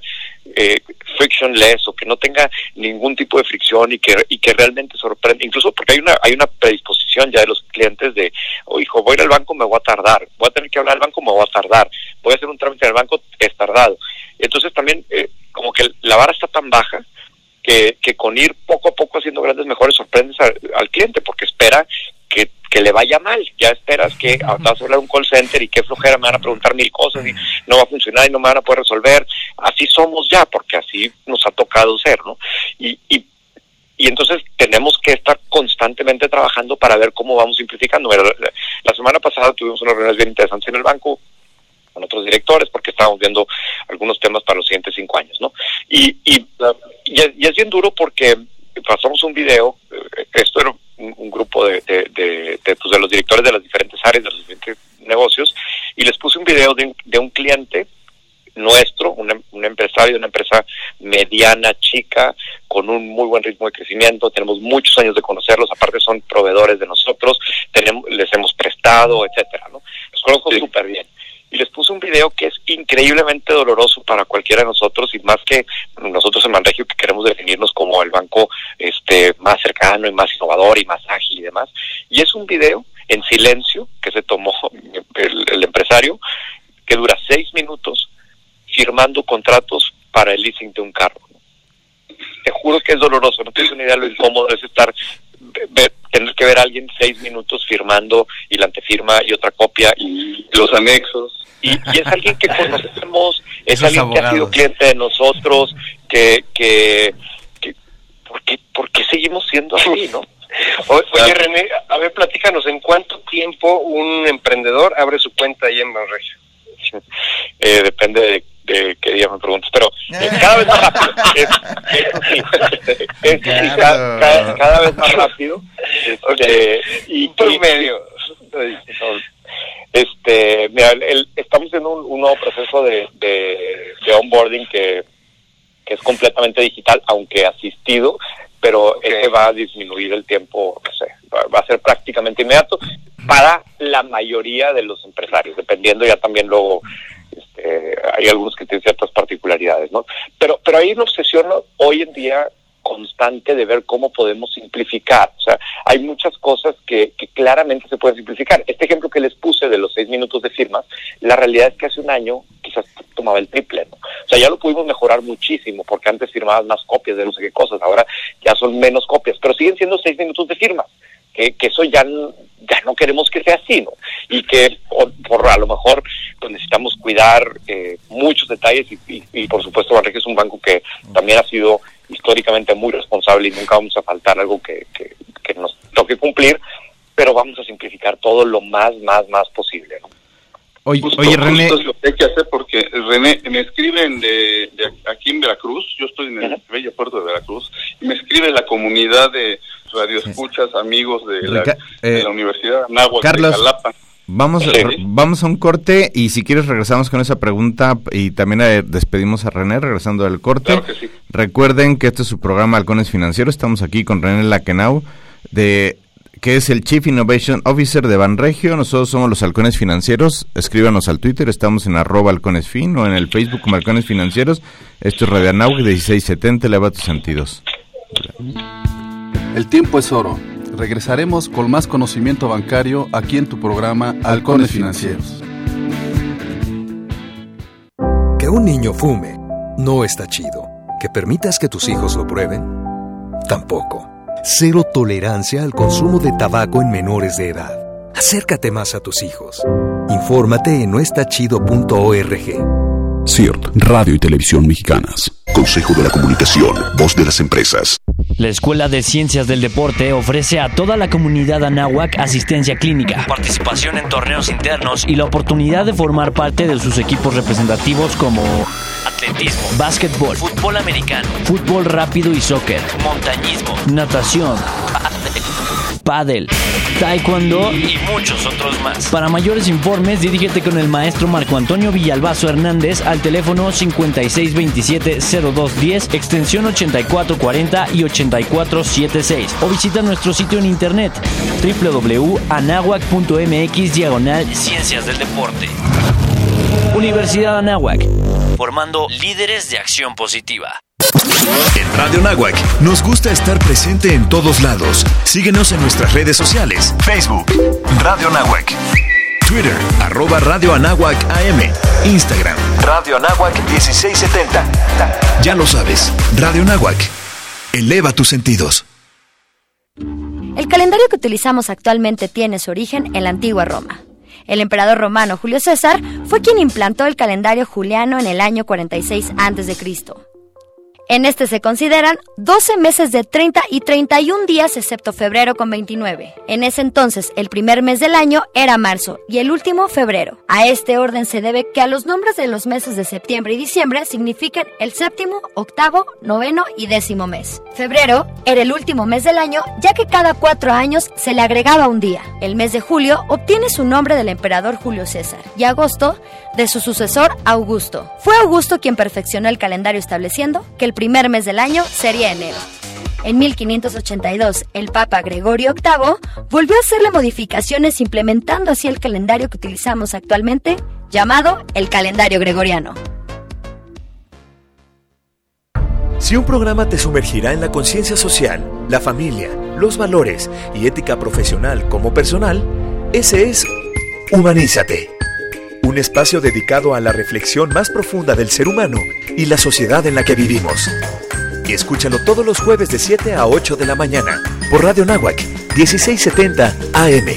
eh, frictionless o que no tenga ningún tipo de fricción y que y que realmente sorprenda, incluso porque hay una hay una predisposición ya de los clientes de, o oh, hijo, voy a ir al banco, me voy a tardar, voy a tener que hablar al banco, me voy a tardar, voy a hacer un trámite en el banco, es tardado. Entonces también eh, como que la vara está tan baja que, que con ir poco a poco haciendo grandes mejores sorprendes al, cliente porque espera que, que, le vaya mal. Ya esperas que vas a hablar un call center y qué flojera me van a preguntar mil cosas y no va a funcionar y no me van a poder resolver. Así somos ya, porque así nos ha tocado ser, ¿no? Y, y, y entonces tenemos que estar constantemente trabajando para ver cómo vamos simplificando. La semana pasada tuvimos unas reuniones bien interesantes en el banco con otros directores porque estábamos viendo algunos temas para los siguientes cinco años, ¿no? Y, y, y, es bien duro porque pasamos un video esto era un, un grupo de, de, de, de, pues, de los directores de las diferentes áreas, de los diferentes negocios, y les puse un video de, un- de un cliente nuestro, un, un empresario, una empresa mediana, chica, con un muy buen ritmo de crecimiento, tenemos muchos años de conocerlos, aparte son proveedores de nosotros, tenemos, les hemos prestado, etcétera, ¿no? Los conozco súper bien. Y les puse un video que es increíblemente doloroso para cualquiera de nosotros y más que nosotros en Manregio que queremos definirnos como el banco este más cercano y más innovador y más ágil y demás. Y es un video en silencio que se tomó el, el empresario que dura seis minutos firmando contratos para el leasing de un carro. Te juro que es doloroso, no tienes una idea de lo incómodo es estar, ve- ver- tener que ver a alguien seis minutos firmando y la antefirma y otra copia y los anexos. Y, y es alguien que conocemos, es Esos alguien que ha sido cliente de nosotros, que, que, que ¿por, qué, por qué seguimos siendo así, no? Oye, René, a ver, platícanos, ¿en cuánto tiempo un emprendedor abre su cuenta ahí en Banregio? Eh, depende de, de qué día me preguntes, pero eh, cada vez más rápido. Es- ca- cada, vez más rápido. Este, y, y- medio. Este, mira, el- el- estamos en un, un nuevo proceso de, de, de onboarding que, que es completamente digital, aunque asistido, pero ese va a disminuir el tiempo, no sé, va, va a ser prácticamente inmediato para la mayoría de los empresarios, dependiendo ya también luego, este, hay algunos que tienen ciertas particularidades, ¿no? Pero, pero hay una obsesión hoy en día constante de ver cómo podemos simplificar. O sea, hay muchas cosas que, que claramente se pueden simplificar. Este ejemplo que les puse de los seis minutos de firmas, la realidad es que hace un año quizás tomaba el triple, ¿no? Sea, ya lo pudimos mejorar muchísimo, porque antes firmabas más copias de no sé qué cosas, ahora ya son menos copias, pero siguen siendo seis minutos de firmas. Que, eso ya, ya no queremos que sea así, ¿no? Y que por, a lo mejor pues necesitamos cuidar eh, muchos detalles y, por supuesto Banregio es un banco que también ha sido históricamente muy responsable y nunca vamos a faltar algo que, que, que nos toque cumplir, pero vamos a simplificar todo lo más, más, más posible, ¿no? Oye, Justo- oye, René, justo es lo que hay que hacer porque René me escriben de, de aquí en Veracruz, yo estoy en el bello puerto de Veracruz, y me escribe la comunidad de radioescuchas, amigos de la, Rica- de eh, la Universidad Anáhuac Carlos, de Jalapa. Vamos, Sí. vamos a un corte y si quieres regresamos con esa pregunta y también eh, despedimos a René regresando del corte. Claro que sí. Recuerden que este es su programa Halcones Financieros. Estamos aquí con René Lakenau, de, que es el Chief Innovation Officer de Banregio. Nosotros somos los Halcones Financieros. Escríbanos al Twitter, estamos en arroba halconesfin o en el Facebook como Halcones Financieros. Esto es Radio Anau 1670, eleva tus sentidos. El tiempo es oro. Regresaremos con más conocimiento bancario aquí en tu programa Halcones Financieros. Que un niño fume no está chido. Que permitas que tus hijos lo prueben, tampoco. Cero tolerancia al consumo de tabaco en menores de edad. Acércate más a tus hijos. Infórmate en noestachido.org. CIRT, Radio y Televisión Mexicanas. Consejo de la Comunicación, voz de las empresas. La Escuela de Ciencias del Deporte ofrece a toda la comunidad anáhuac asistencia clínica, participación en torneos internos y la oportunidad de formar parte de sus equipos representativos como atletismo, básquetbol, fútbol americano, fútbol rápido y soccer, montañismo, natación, pádel, taekwondo. y muchos otros más. Para mayores informes, dirígete con el maestro Marco Antonio Villalbazo Hernández al teléfono 5627-0210, extensión 8440 y 8476 o visita nuestro sitio en internet www.anahuac.mx diagonal Ciencias del Deporte. Universidad Anáhuac, formando líderes de acción positiva. En Radio Nahuac nos gusta estar presente en todos lados. Síguenos en nuestras redes sociales. Facebook, Radio Nahuac. Twitter, arroba Radio Anáhuac AM. Instagram, Radio Anáhuac 1670. Ya lo sabes, Radio Nahuac. Eleva tus sentidos. El calendario que utilizamos actualmente tiene su origen en la antigua Roma. El emperador romano Julio César fue quien implantó el calendario juliano en el año 46 a.C. En este se consideran 12 meses de 30 y 31 días excepto febrero con 29. En ese entonces el primer mes del año era marzo y el último febrero. A este orden se debe que a los nombres de los meses de septiembre y diciembre significan el séptimo, octavo, noveno y décimo mes. Febrero era el último mes del año ya que cada cuatro años se le agregaba un día. El mes de julio obtiene su nombre del emperador Julio César y agosto de su sucesor Augusto. Fue Augusto quien perfeccionó el calendario estableciendo que el primer mes del año sería enero. En 1582, el Papa Gregorio VIII volvió a hacerle modificaciones implementando así el calendario que utilizamos actualmente, llamado el calendario gregoriano. Si un programa te sumergirá en la conciencia social, la familia, los valores y ética profesional como personal, ese es Humanízate. Un espacio dedicado a la reflexión más profunda del ser humano y la sociedad en la que vivimos. Y escúchalo todos los jueves de 7 a 8 de la mañana por Radio Nahuac 1670 AM.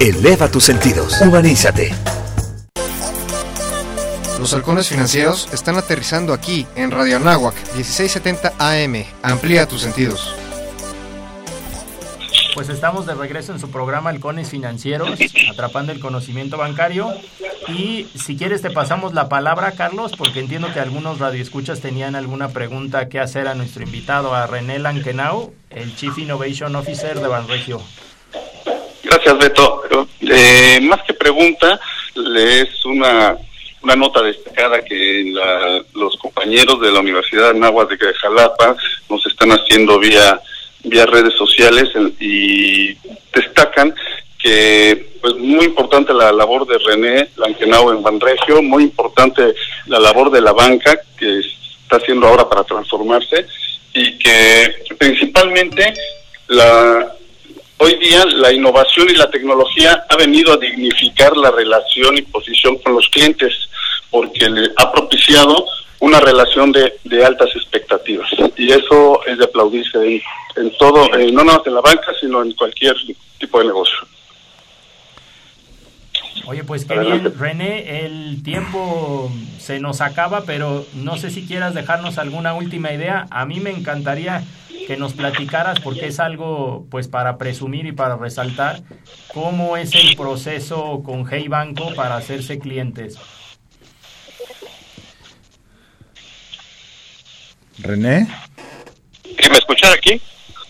Eleva tus sentidos. Humanízate. Los halcones financieros están aterrizando aquí en Radio Anáhuac 1670 AM. Amplía tus sentidos. Pues estamos de regreso en su programa Halcones Financieros, atrapando el conocimiento bancario. Y si quieres te pasamos la palabra, Carlos, porque entiendo que algunos radioescuchas tenían alguna pregunta que hacer a nuestro invitado, a René Lankenau, el Chief Innovation Officer de Banregio. Gracias, Beto. Eh, más que pregunta, es una, una nota destacada que la- los compañeros de la Universidad Anáhuac de Jalapa nos están haciendo vía vía redes sociales y destacan que pues muy importante la labor de René Lankenau en Banregio, muy importante la labor de la banca que está haciendo ahora para transformarse y que principalmente la hoy día la innovación y la tecnología ha venido a dignificar la relación y posición con los clientes porque le ha propiciado una relación de, de altas expectativas y eso es de aplaudirse en, todo, eh, no nada más en la banca, sino en cualquier tipo de negocio. Oye, pues qué Adelante. bien, René, el tiempo se nos acaba, pero no sé si quieras dejarnos alguna última idea. A mí me encantaría que nos platicaras, porque es algo pues para presumir y para resaltar, cómo es el proceso con Hey Banco para hacerse clientes. René. ¿Sí ¿Me escuchan aquí?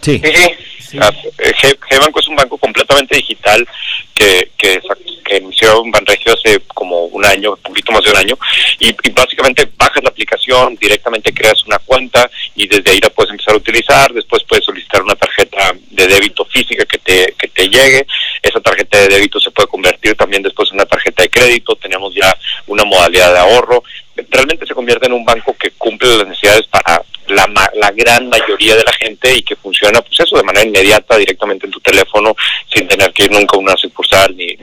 Sí. Ah, eh, G- G-Banco es un banco completamente digital que, que, que inició en Banregio hace como un año, un poquito más de un año, y, y básicamente bajas la aplicación, directamente creas una cuenta y desde ahí la puedes empezar a utilizar, después puedes solicitar una tarjeta de débito física que te, que te llegue, esa tarjeta de débito se puede convertir también después en una tarjeta de crédito, tenemos ya una modalidad de ahorro, realmente se convierte en un banco que cumple las necesidades para la, la gran mayoría de la gente y que funciona pues eso de manera inmediata directamente en tu teléfono sin tener que ir nunca a una sucursal ni,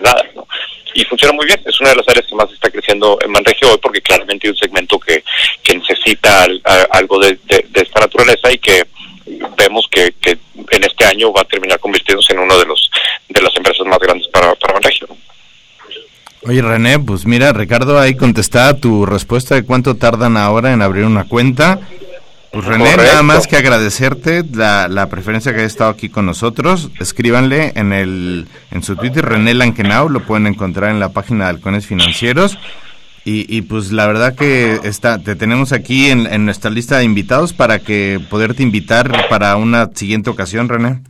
nada ¿no? y funciona muy bien es una de las áreas que más está creciendo en Manregio hoy porque claramente hay un segmento que, que necesita algo de, de- de esta naturaleza y que vemos que, que en este año va a terminar convirtiéndose en uno de los de las empresas más grandes para, para Banregio ¿no? Oye, René, pues mira, Ricardo ahí contestaba tu respuesta de cuánto tardan ahora en abrir una cuenta. Pues René, Correcto. nada más que agradecerte la, la preferencia que haya estado aquí con nosotros. Escríbanle en el en su Twitter, René Lankenau, lo pueden encontrar en la página de Halcones Financieros. Y, y pues la verdad que está, te tenemos aquí en, en nuestra lista de invitados para que poderte invitar para una siguiente ocasión, René.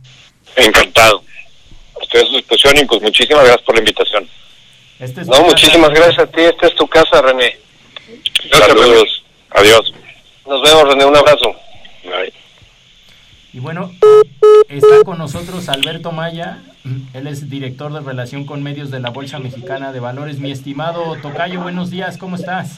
encantado estoy a su disposición y pues muchísimas gracias por la invitación Este No, muchísimas gracias a ti. Esta es tu casa, René. Saludos. Adiós. Nos vemos, René. Un abrazo. Y bueno, está con nosotros Alberto Maya, él es director de relación con medios de la Bolsa Mexicana de Valores. Mi estimado Tocayo, buenos días, ¿cómo estás?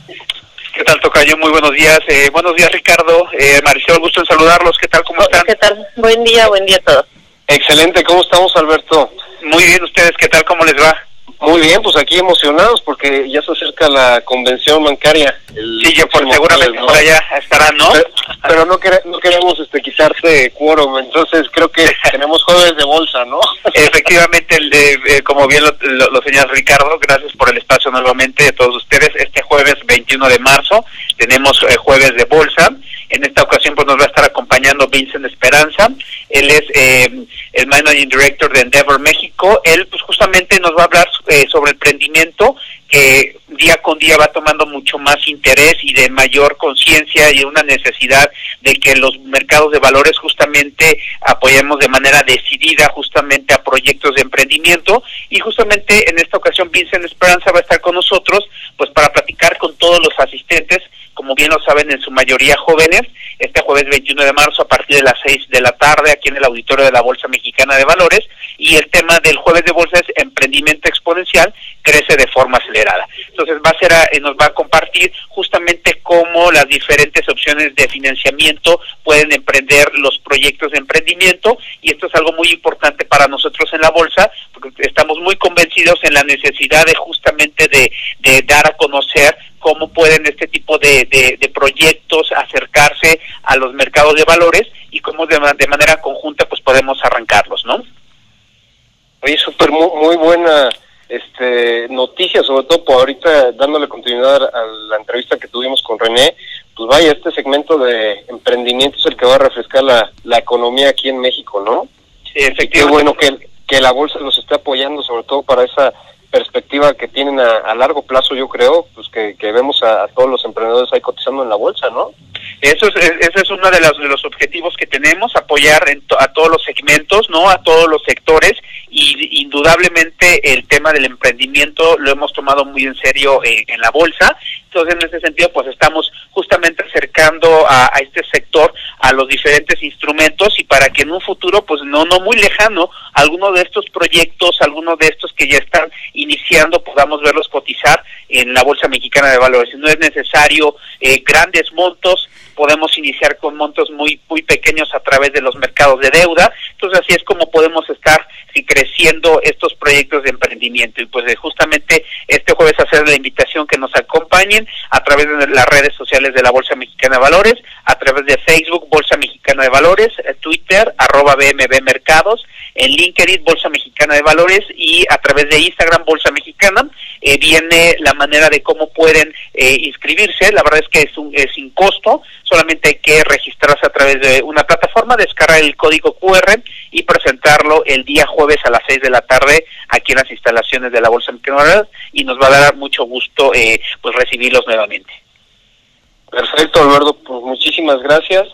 ¿Qué tal, Tocayo? Muy buenos días. Eh, buenos días, Ricardo. Eh, Marisol, gusto en saludarlos. ¿Qué tal? ¿Cómo están? ¿Qué tal? Buen día, buen día a todos. Excelente. ¿Cómo estamos, Alberto? Muy bien, ¿ustedes qué tal? ¿Cómo les va? Muy bien, pues aquí emocionados porque ya se acerca la convención bancaria. el Sí, próximo seguramente ¿no? por allá estarán, ¿no? Pero, pero no, quere- no queremos este, quitarte quórum, entonces creo que tenemos jueves de bolsa, ¿no? Efectivamente, el de, eh, como bien lo, lo, lo señala Ricardo, gracias por el espacio nuevamente de todos ustedes. Este jueves 21 de marzo tenemos eh, jueves de bolsa. En esta ocasión pues nos va a estar acompañando Vincent Esperanza. Él es eh, el Managing Director de Endeavor México. Él pues justamente nos va a hablar eh, sobre emprendimiento que día con día va tomando mucho más interés y de mayor conciencia y una necesidad de que los mercados de valores justamente apoyemos de manera decidida justamente a proyectos de emprendimiento. Y justamente en esta ocasión Vincent Esperanza va a estar con nosotros pues para platicar con todos los asistentes como bien lo saben en su mayoría jóvenes, este jueves 21 de marzo a partir de las 6 de la tarde aquí en el auditorio de la Bolsa Mexicana de Valores y el tema del jueves de bolsa es emprendimiento exponencial crece de forma acelerada. Entonces va a ser a, eh, nos va a compartir justamente cómo las diferentes opciones de financiamiento pueden emprender los proyectos de emprendimiento y esto es algo muy importante para nosotros en la bolsa porque estamos muy convencidos en la necesidad de justamente de, dar a conocer cómo pueden este tipo de, proyectos acercarse a los mercados de valores y cómo de, de manera conjunta pues podemos arrancarlos, ¿no? Oye, súper muy, muy buena este, noticia, sobre todo por ahorita dándole continuidad a la entrevista que tuvimos con René, pues vaya, este segmento de emprendimiento es el que va a refrescar la, la economía aquí en México, ¿no? Sí, efectivamente. qué bueno que, que la bolsa los esté apoyando, sobre todo para esa perspectiva que tienen a, largo plazo, yo creo, pues que, vemos a, todos los emprendedores ahí cotizando en la bolsa, ¿no? Eso es, ese es uno de los, de los objetivos que tenemos, apoyar a todos los segmentos, ¿no? A todos los sectores y indudablemente el tema del emprendimiento lo hemos tomado muy en serio eh, en la bolsa. Entonces, en ese sentido, pues estamos justamente acercando a, este sector a los diferentes instrumentos y para que en un futuro, pues no no muy lejano, alguno de estos proyectos, algunos de estos que ya están iniciando, podamos verlos cotizar en la Bolsa Mexicana de Valores. No es necesario eh, grandes montos, podemos iniciar con montos muy muy pequeños a través de los mercados de deuda. Entonces así es como podemos estar creciendo estos proyectos de emprendimiento. Y pues eh, justamente este jueves hacer la invitación que nos acompañen a través de las redes sociales de la Bolsa Mexicana de Valores, a través de Facebook Bolsa Mexicana de Valores, eh, Twitter arroba BMB Mercados, en LinkedIn Bolsa Mexicana de Valores y a través de Instagram Bolsa Mexicana eh, viene la manera de cómo pueden eh, inscribirse. La verdad es que es, un, es sin costo, solamente hay que registrarse a través de una plataforma, descargar el código QR y presentarlo el día jueves a las 6 de la tarde aquí en las instalaciones de la Bolsa Mexicana y nos va a dar mucho gusto eh, pues recibirlos nuevamente. Perfecto, Alberto, pues muchísimas gracias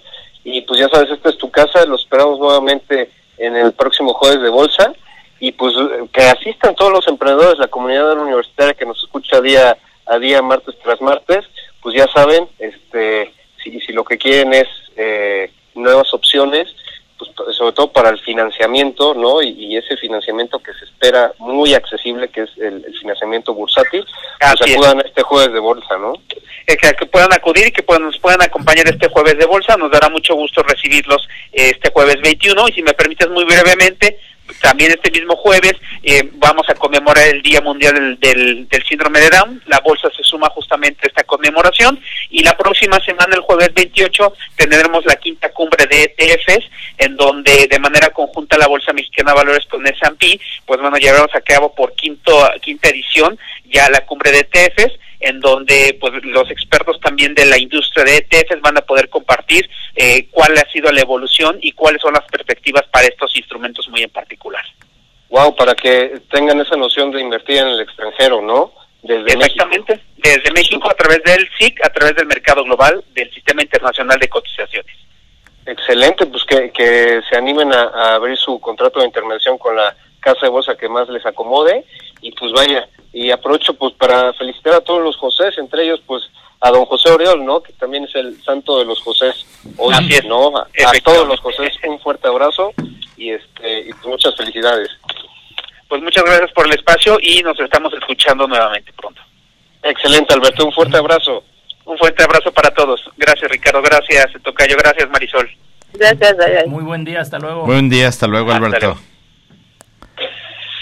y pues ya sabes, esta es tu casa, lo esperamos nuevamente en el próximo jueves de bolsa y pues que asistan todos los emprendedores, la comunidad universitaria que nos escucha día a día, martes tras martes, pues ya saben, este, si, si lo que quieren es eh, nuevas opciones, pues sobre todo para el financiamiento, ¿no? Y, ese financiamiento que se espera muy accesible, que es el, financiamiento bursátil, pues acudan a este jueves de bolsa, ¿no? Que, puedan acudir y que puedan, nos puedan acompañar este jueves de bolsa, nos dará mucho gusto recibirlos eh, este jueves 21 y si me permites muy brevemente, también este mismo jueves eh, vamos a conmemorar el Día Mundial del, del, Síndrome de Down. La bolsa se suma justamente a esta conmemoración. Y la próxima semana, el jueves 28, tendremos la quinta cumbre de ETFs, en donde de manera conjunta la Bolsa Mexicana de Valores con S&P, pues bueno, llevamos a cabo por quinto, quinta edición ya la cumbre de ETFs en donde pues los expertos también de la industria de ETFs van a poder compartir eh, cuál ha sido la evolución y cuáles son las perspectivas para estos instrumentos muy en particular. Wow, para que tengan esa noción de invertir en el extranjero, ¿no? Desde Exactamente, desde México a través del SIC, a través del mercado global, del Sistema Internacional de Cotizaciones. Excelente, pues que, que se animen a, a abrir su contrato de intervención con la casa de bolsa que más les acomode y pues vaya, y aprovecho pues para felicitar a todos los José, entre ellos pues a don José Oriol, ¿no? Que también es el santo de los José hoy, ¿no? A, todos los José un fuerte abrazo y este y pues, muchas felicidades. Pues muchas gracias por el espacio y nos estamos escuchando nuevamente pronto. Excelente, Alberto, un fuerte abrazo. Un fuerte abrazo para todos. Gracias, Ricardo, gracias, Tocayo, gracias, Marisol. Gracias, Muy buen día, hasta luego. Buen día, hasta luego, Alberto.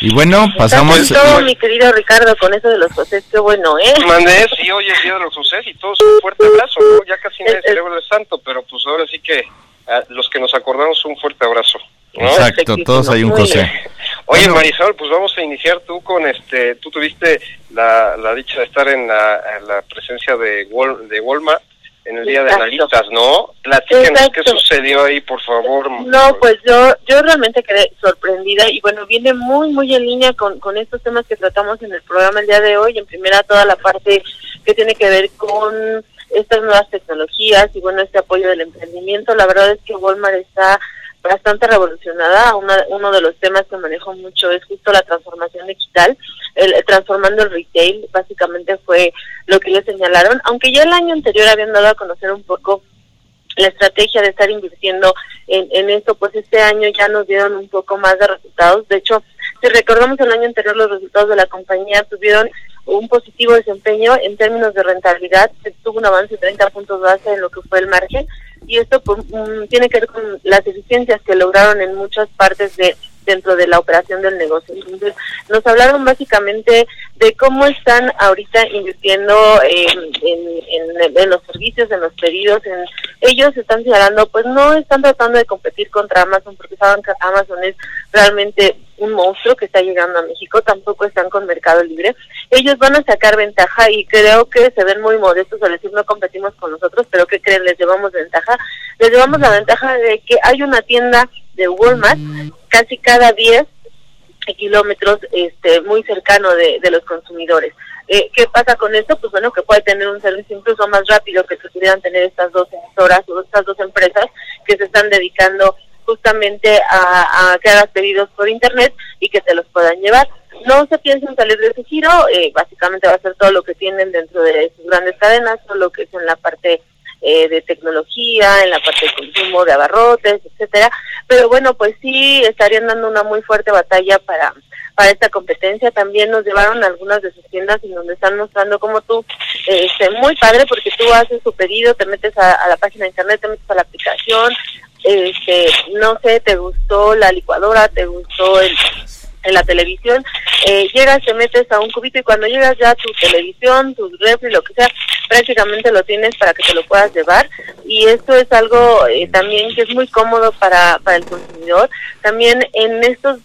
Y bueno, pasamos... todo, mi querido Ricardo, con eso de los José, qué bueno, ¿eh? Mandé, sí, hoy es Día de los José y todos un fuerte abrazo, ¿no? Ya casi no es celebra el santo, pero pues ahora sí que los que nos acordamos un fuerte abrazo. Exacto, todos hay un José. Oye, Marisol, pues vamos a iniciar tú con este, tú tuviste la, la dicha de estar en la, en la presencia de, Wal, de Walmart en el día de. Analistas, ¿no? Platíquenos Exacto. qué sucedió ahí, por favor. No, pues yo yo realmente quedé sorprendida y bueno, viene muy, muy en línea con, con estos temas que tratamos en el programa el día de hoy. En primera, toda la parte que tiene que ver con estas nuevas tecnologías y bueno, este apoyo del emprendimiento. La verdad es que Walmart está bastante revolucionada. Una- uno de los temas que manejo mucho es justo la transformación digital, el, transformando el retail, básicamente fue lo que ellos señalaron, aunque ya el año anterior habían dado a conocer un poco la estrategia de estar invirtiendo en, en esto, pues este año ya nos dieron un poco más de resultados. De hecho, si recordamos el año anterior, los resultados de la compañía tuvieron un positivo desempeño en términos de rentabilidad, se tuvo un avance de 30 puntos base en lo que fue el margen, y esto pues, mm, tiene que ver con las eficiencias que lograron en muchas partes de dentro de la operación del negocio. Entonces, nos hablaron básicamente de cómo están ahorita invirtiendo en, en, los servicios, en los pedidos, en ellos están señalando, pues no están tratando de competir contra Amazon porque saben que Amazon es realmente un monstruo que está llegando a México, tampoco están con Mercado Libre. Ellos van a sacar ventaja y creo que se ven muy modestos al decir no competimos con nosotros, pero ¿qué creen? Les llevamos ventaja. Les llevamos la ventaja de que hay una tienda de Walmart casi cada 10 kilómetros este muy cercano de, los consumidores. Eh, ¿Qué pasa con esto? Pues bueno, que puede tener un servicio incluso más rápido que se pudieran tener estas dos emisoras o estas dos empresas que se están dedicando justamente a, a que hagas pedidos por internet y que te los puedan llevar. No se piensen salir de ese giro, eh, básicamente va a ser todo lo que tienen dentro de sus grandes cadenas, todo lo que es en la parte eh, de tecnología, en la parte de consumo de abarrotes, etcétera. Pero bueno, pues sí estarían dando una muy fuerte batalla para para esta competencia. También nos llevaron algunas de sus tiendas en donde están mostrando cómo tú, eh, muy padre porque tú haces tu pedido, te metes a, a la página de internet, te metes a la aplicación, este, no sé, te gustó la licuadora, te gustó el en la televisión, eh, llegas, te metes a un cubito y cuando llegas ya tu televisión, tu refri, lo que sea, prácticamente lo tienes para que te lo puedas llevar y esto es algo eh, también que es muy cómodo para, para el consumidor. También en estas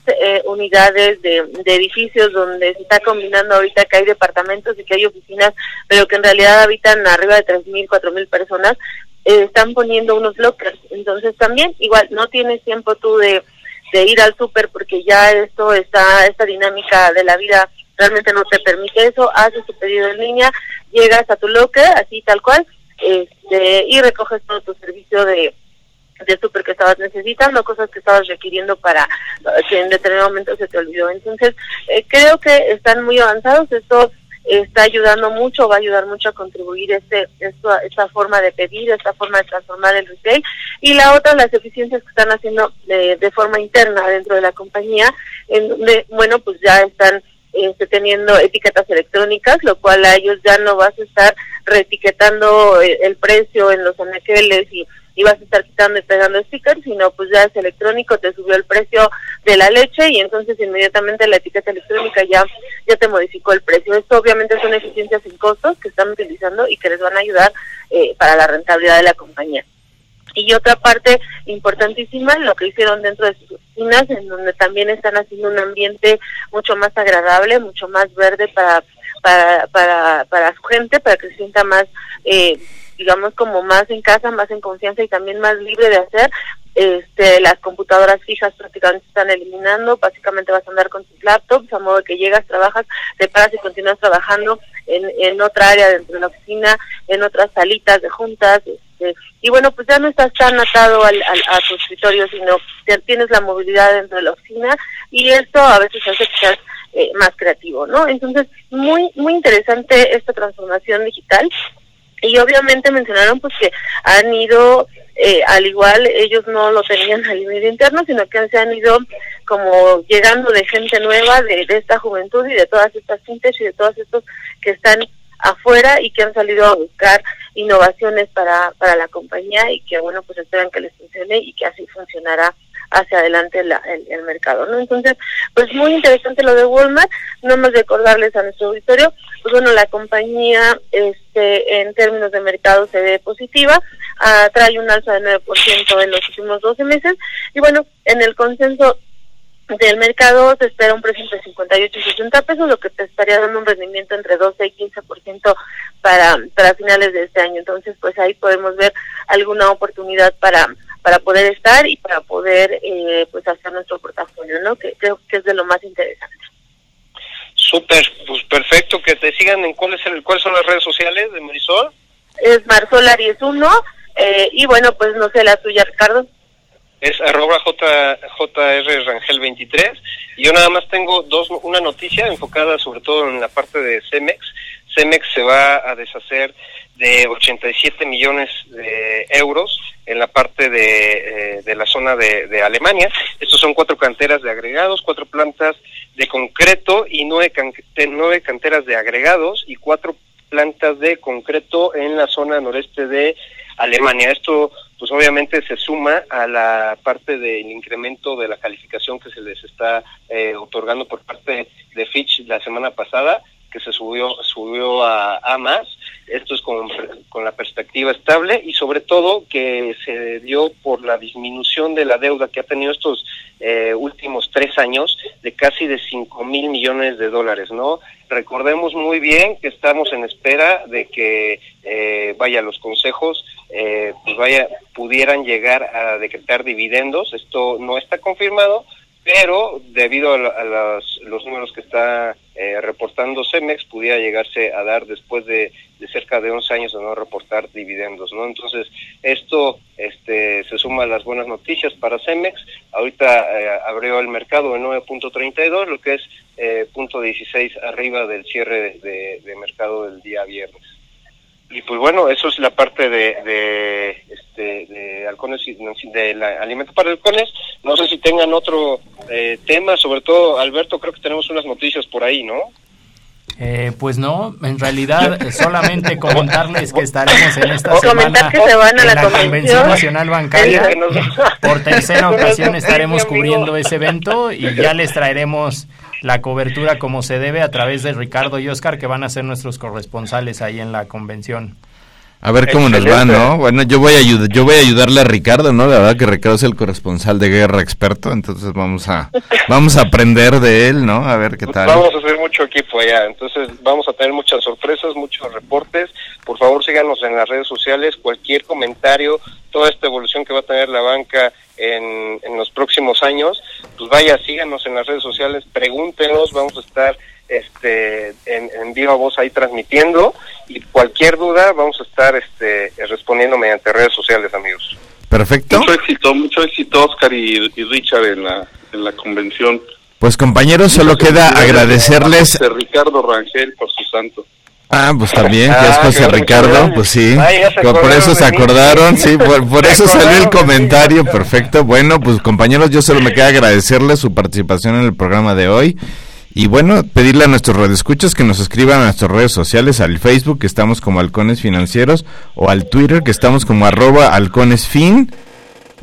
unidades de, de edificios donde se está combinando ahorita que hay departamentos y que hay oficinas, pero que en realidad habitan arriba de 3.000, 4.000 personas, eh, están poniendo unos lockers. Entonces también igual no tienes tiempo tú de de ir al súper porque ya esto está, esta dinámica de la vida realmente no te permite eso, haces tu pedido en línea, llegas a tu locker, así tal cual, este, y recoges todo tu servicio de de súper que estabas necesitando, cosas que estabas requiriendo para que en determinado momento se te olvidó. Entonces, eh, creo que están muy avanzados, esto está ayudando mucho, va a ayudar mucho a contribuir este, esto, esta forma de pedir, esta forma de transformar el retail. Y la otra, las eficiencias que están haciendo de, de forma interna dentro de la compañía, en donde, bueno, pues ya están este, teniendo etiquetas electrónicas, lo cual a ellos ya no vas a estar reetiquetando el, el precio en los anaqueles y, y vas a estar quitando y pegando stickers, sino pues ya es electrónico, te subió el precio de la leche y entonces inmediatamente la etiqueta electrónica ya, ya te modificó el precio. Esto obviamente son eficiencias en costos que están utilizando y que les van a ayudar eh, para la rentabilidad de la compañía. Y otra parte importantísima, lo que hicieron dentro de sus oficinas, en donde también están haciendo un ambiente mucho más agradable, mucho más verde para para para, para su gente, para que se sienta más, eh, digamos, como más en casa, más en confianza y también más libre de hacer. Este, las computadoras fijas prácticamente se están eliminando, básicamente vas a andar con tus laptops, a modo de que llegas, trabajas, te paras y continúas trabajando en, en otra área dentro de la oficina, en otras salitas de juntas, este, y bueno, pues ya no estás tan atado al, al- a tu escritorio, sino tienes la movilidad dentro de la oficina y esto a veces hace que seas eh, más creativo, ¿no? Entonces, muy, muy interesante esta transformación digital y obviamente mencionaron pues que han ido eh, al igual ellos no lo tenían al nivel interno sino que se han ido como llegando de gente nueva de, de esta juventud y de todas estas fintech y de todos estos que están afuera y que han salido a buscar innovaciones para, para la compañía y que bueno pues esperan que les funcione y que así funcionará hacia adelante la- el, el mercado, ¿no? Entonces, pues muy interesante lo de Walmart, no más recordarles a nuestro auditorio, pues bueno, la compañía este en términos de mercado se ve positiva, ah, trae un alza de 9% en los últimos 12 meses y bueno, en el consenso del mercado se espera un precio entre 58 y 60 pesos, lo que te estaría dando un rendimiento entre 12 y 15% para, para finales de este año. Entonces, pues ahí podemos ver alguna oportunidad para para poder estar y para poder eh, pues hacer nuestro portafolio, ¿no? Que creo que es de lo más interesante. Súper, pues perfecto, que te sigan en cuáles cuáles son las redes sociales de Marisol. Es Marisol Aries 1 eh, y bueno, pues no sé la tuya, Ricardo es arroba J, JR Rangel 23. Y yo nada más tengo dos, una noticia enfocada sobre todo en la parte de Cemex. Cemex se va a deshacer de 87 millones de euros en la parte de, eh, de la zona de, de, Alemania. Estos son cuatro canteras de agregados, cuatro plantas de concreto y nueve, nueve canteras de agregados y cuatro plantas de concreto en la zona noreste de Alemania. Esto pues obviamente se suma a la parte del incremento de la calificación que se les está eh, otorgando por parte de Fitch la semana pasada, que se subió subió A más. Esto es con, con la perspectiva estable y sobre todo que se dio por la disminución de la deuda que ha tenido estos eh, últimos tres años de casi de 5 mil millones de dólares, ¿no? Recordemos muy bien que estamos en espera de que eh, vaya los consejos, eh, pues vaya pudieran llegar a decretar dividendos. Esto no está confirmado, pero debido a, los, números que está eh, reportando Cemex, pudiera llegarse a dar después de, cerca de 11 años de no reportar dividendos, ¿no? Entonces, esto este, se suma a las buenas noticias para Cemex. Ahorita eh, abrió el mercado en 9.32, lo que es eh, punto 16 arriba del cierre de mercado del día viernes y pues bueno, eso es la parte de, de, este, de halcones, de la, alimento para halcones. No sé si tengan otro eh, tema, sobre todo, Alberto, creo que tenemos unas noticias por ahí, ¿no? Eh, pues no, en realidad eh, solamente comentarles que estaremos en esta semana en la, Convención Nacional Bancaria. Por tercera ocasión estaremos cubriendo ese evento y ya les traeremos la cobertura como se debe a través de Ricardo y Oscar, que van a ser nuestros corresponsales ahí en la convención. A ver cómo nos va, ¿no? Bueno, yo voy a ayudar, yo voy a ayudarle a Ricardo, ¿no? La verdad que Ricardo es el corresponsal de guerra experto, entonces vamos a vamos a aprender de él, ¿no? A ver qué tal. Vamos a hacer mucho equipo allá, entonces vamos a tener muchas sorpresas, muchos reportes. Por favor, síganos en las redes sociales, cualquier comentario, toda esta evolución que va a tener la banca en, en los próximos años, pues vaya, síganos en las redes sociales, pregúntenos, vamos a estar este, en, en viva voz ahí transmitiendo y cualquier duda vamos a estar este, respondiendo mediante redes sociales, amigos. Perfecto. Mucho éxito, mucho éxito, Oscar y, Richard en la, en la convención. Pues compañeros, solo queda agradecerles. A Ricardo Rangel por su santo. Ah, pues también, que es ah, José Ricardo, pues sí, por eso se acordaron, sí, por, por eso salió el comentario, perfecto. Bueno, pues compañeros, yo solo me queda agradecerles su participación en el programa de hoy. Y bueno, pedirle a nuestros radioescuchas que nos escriban a nuestras redes sociales, al Facebook, que estamos como Halcones Financieros, o al Twitter, que estamos como arroba halconesfin.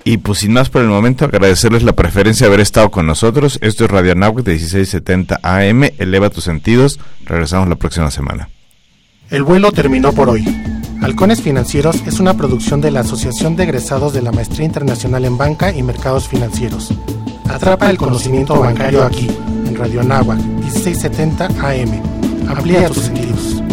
Y pues sin más por el momento, agradecerles la preferencia de haber estado con nosotros. Esto es Radio Anáhuac de 1670 AM. Eleva tus sentidos. Regresamos la próxima semana. El vuelo terminó por hoy. Halcones Financieros es una producción de la Asociación de Egresados de la Maestría Internacional en Banca y Mercados Financieros. Atrapa el conocimiento bancario aquí, Radio Anáhuac, 1670 AM. Amplía tus sentidos.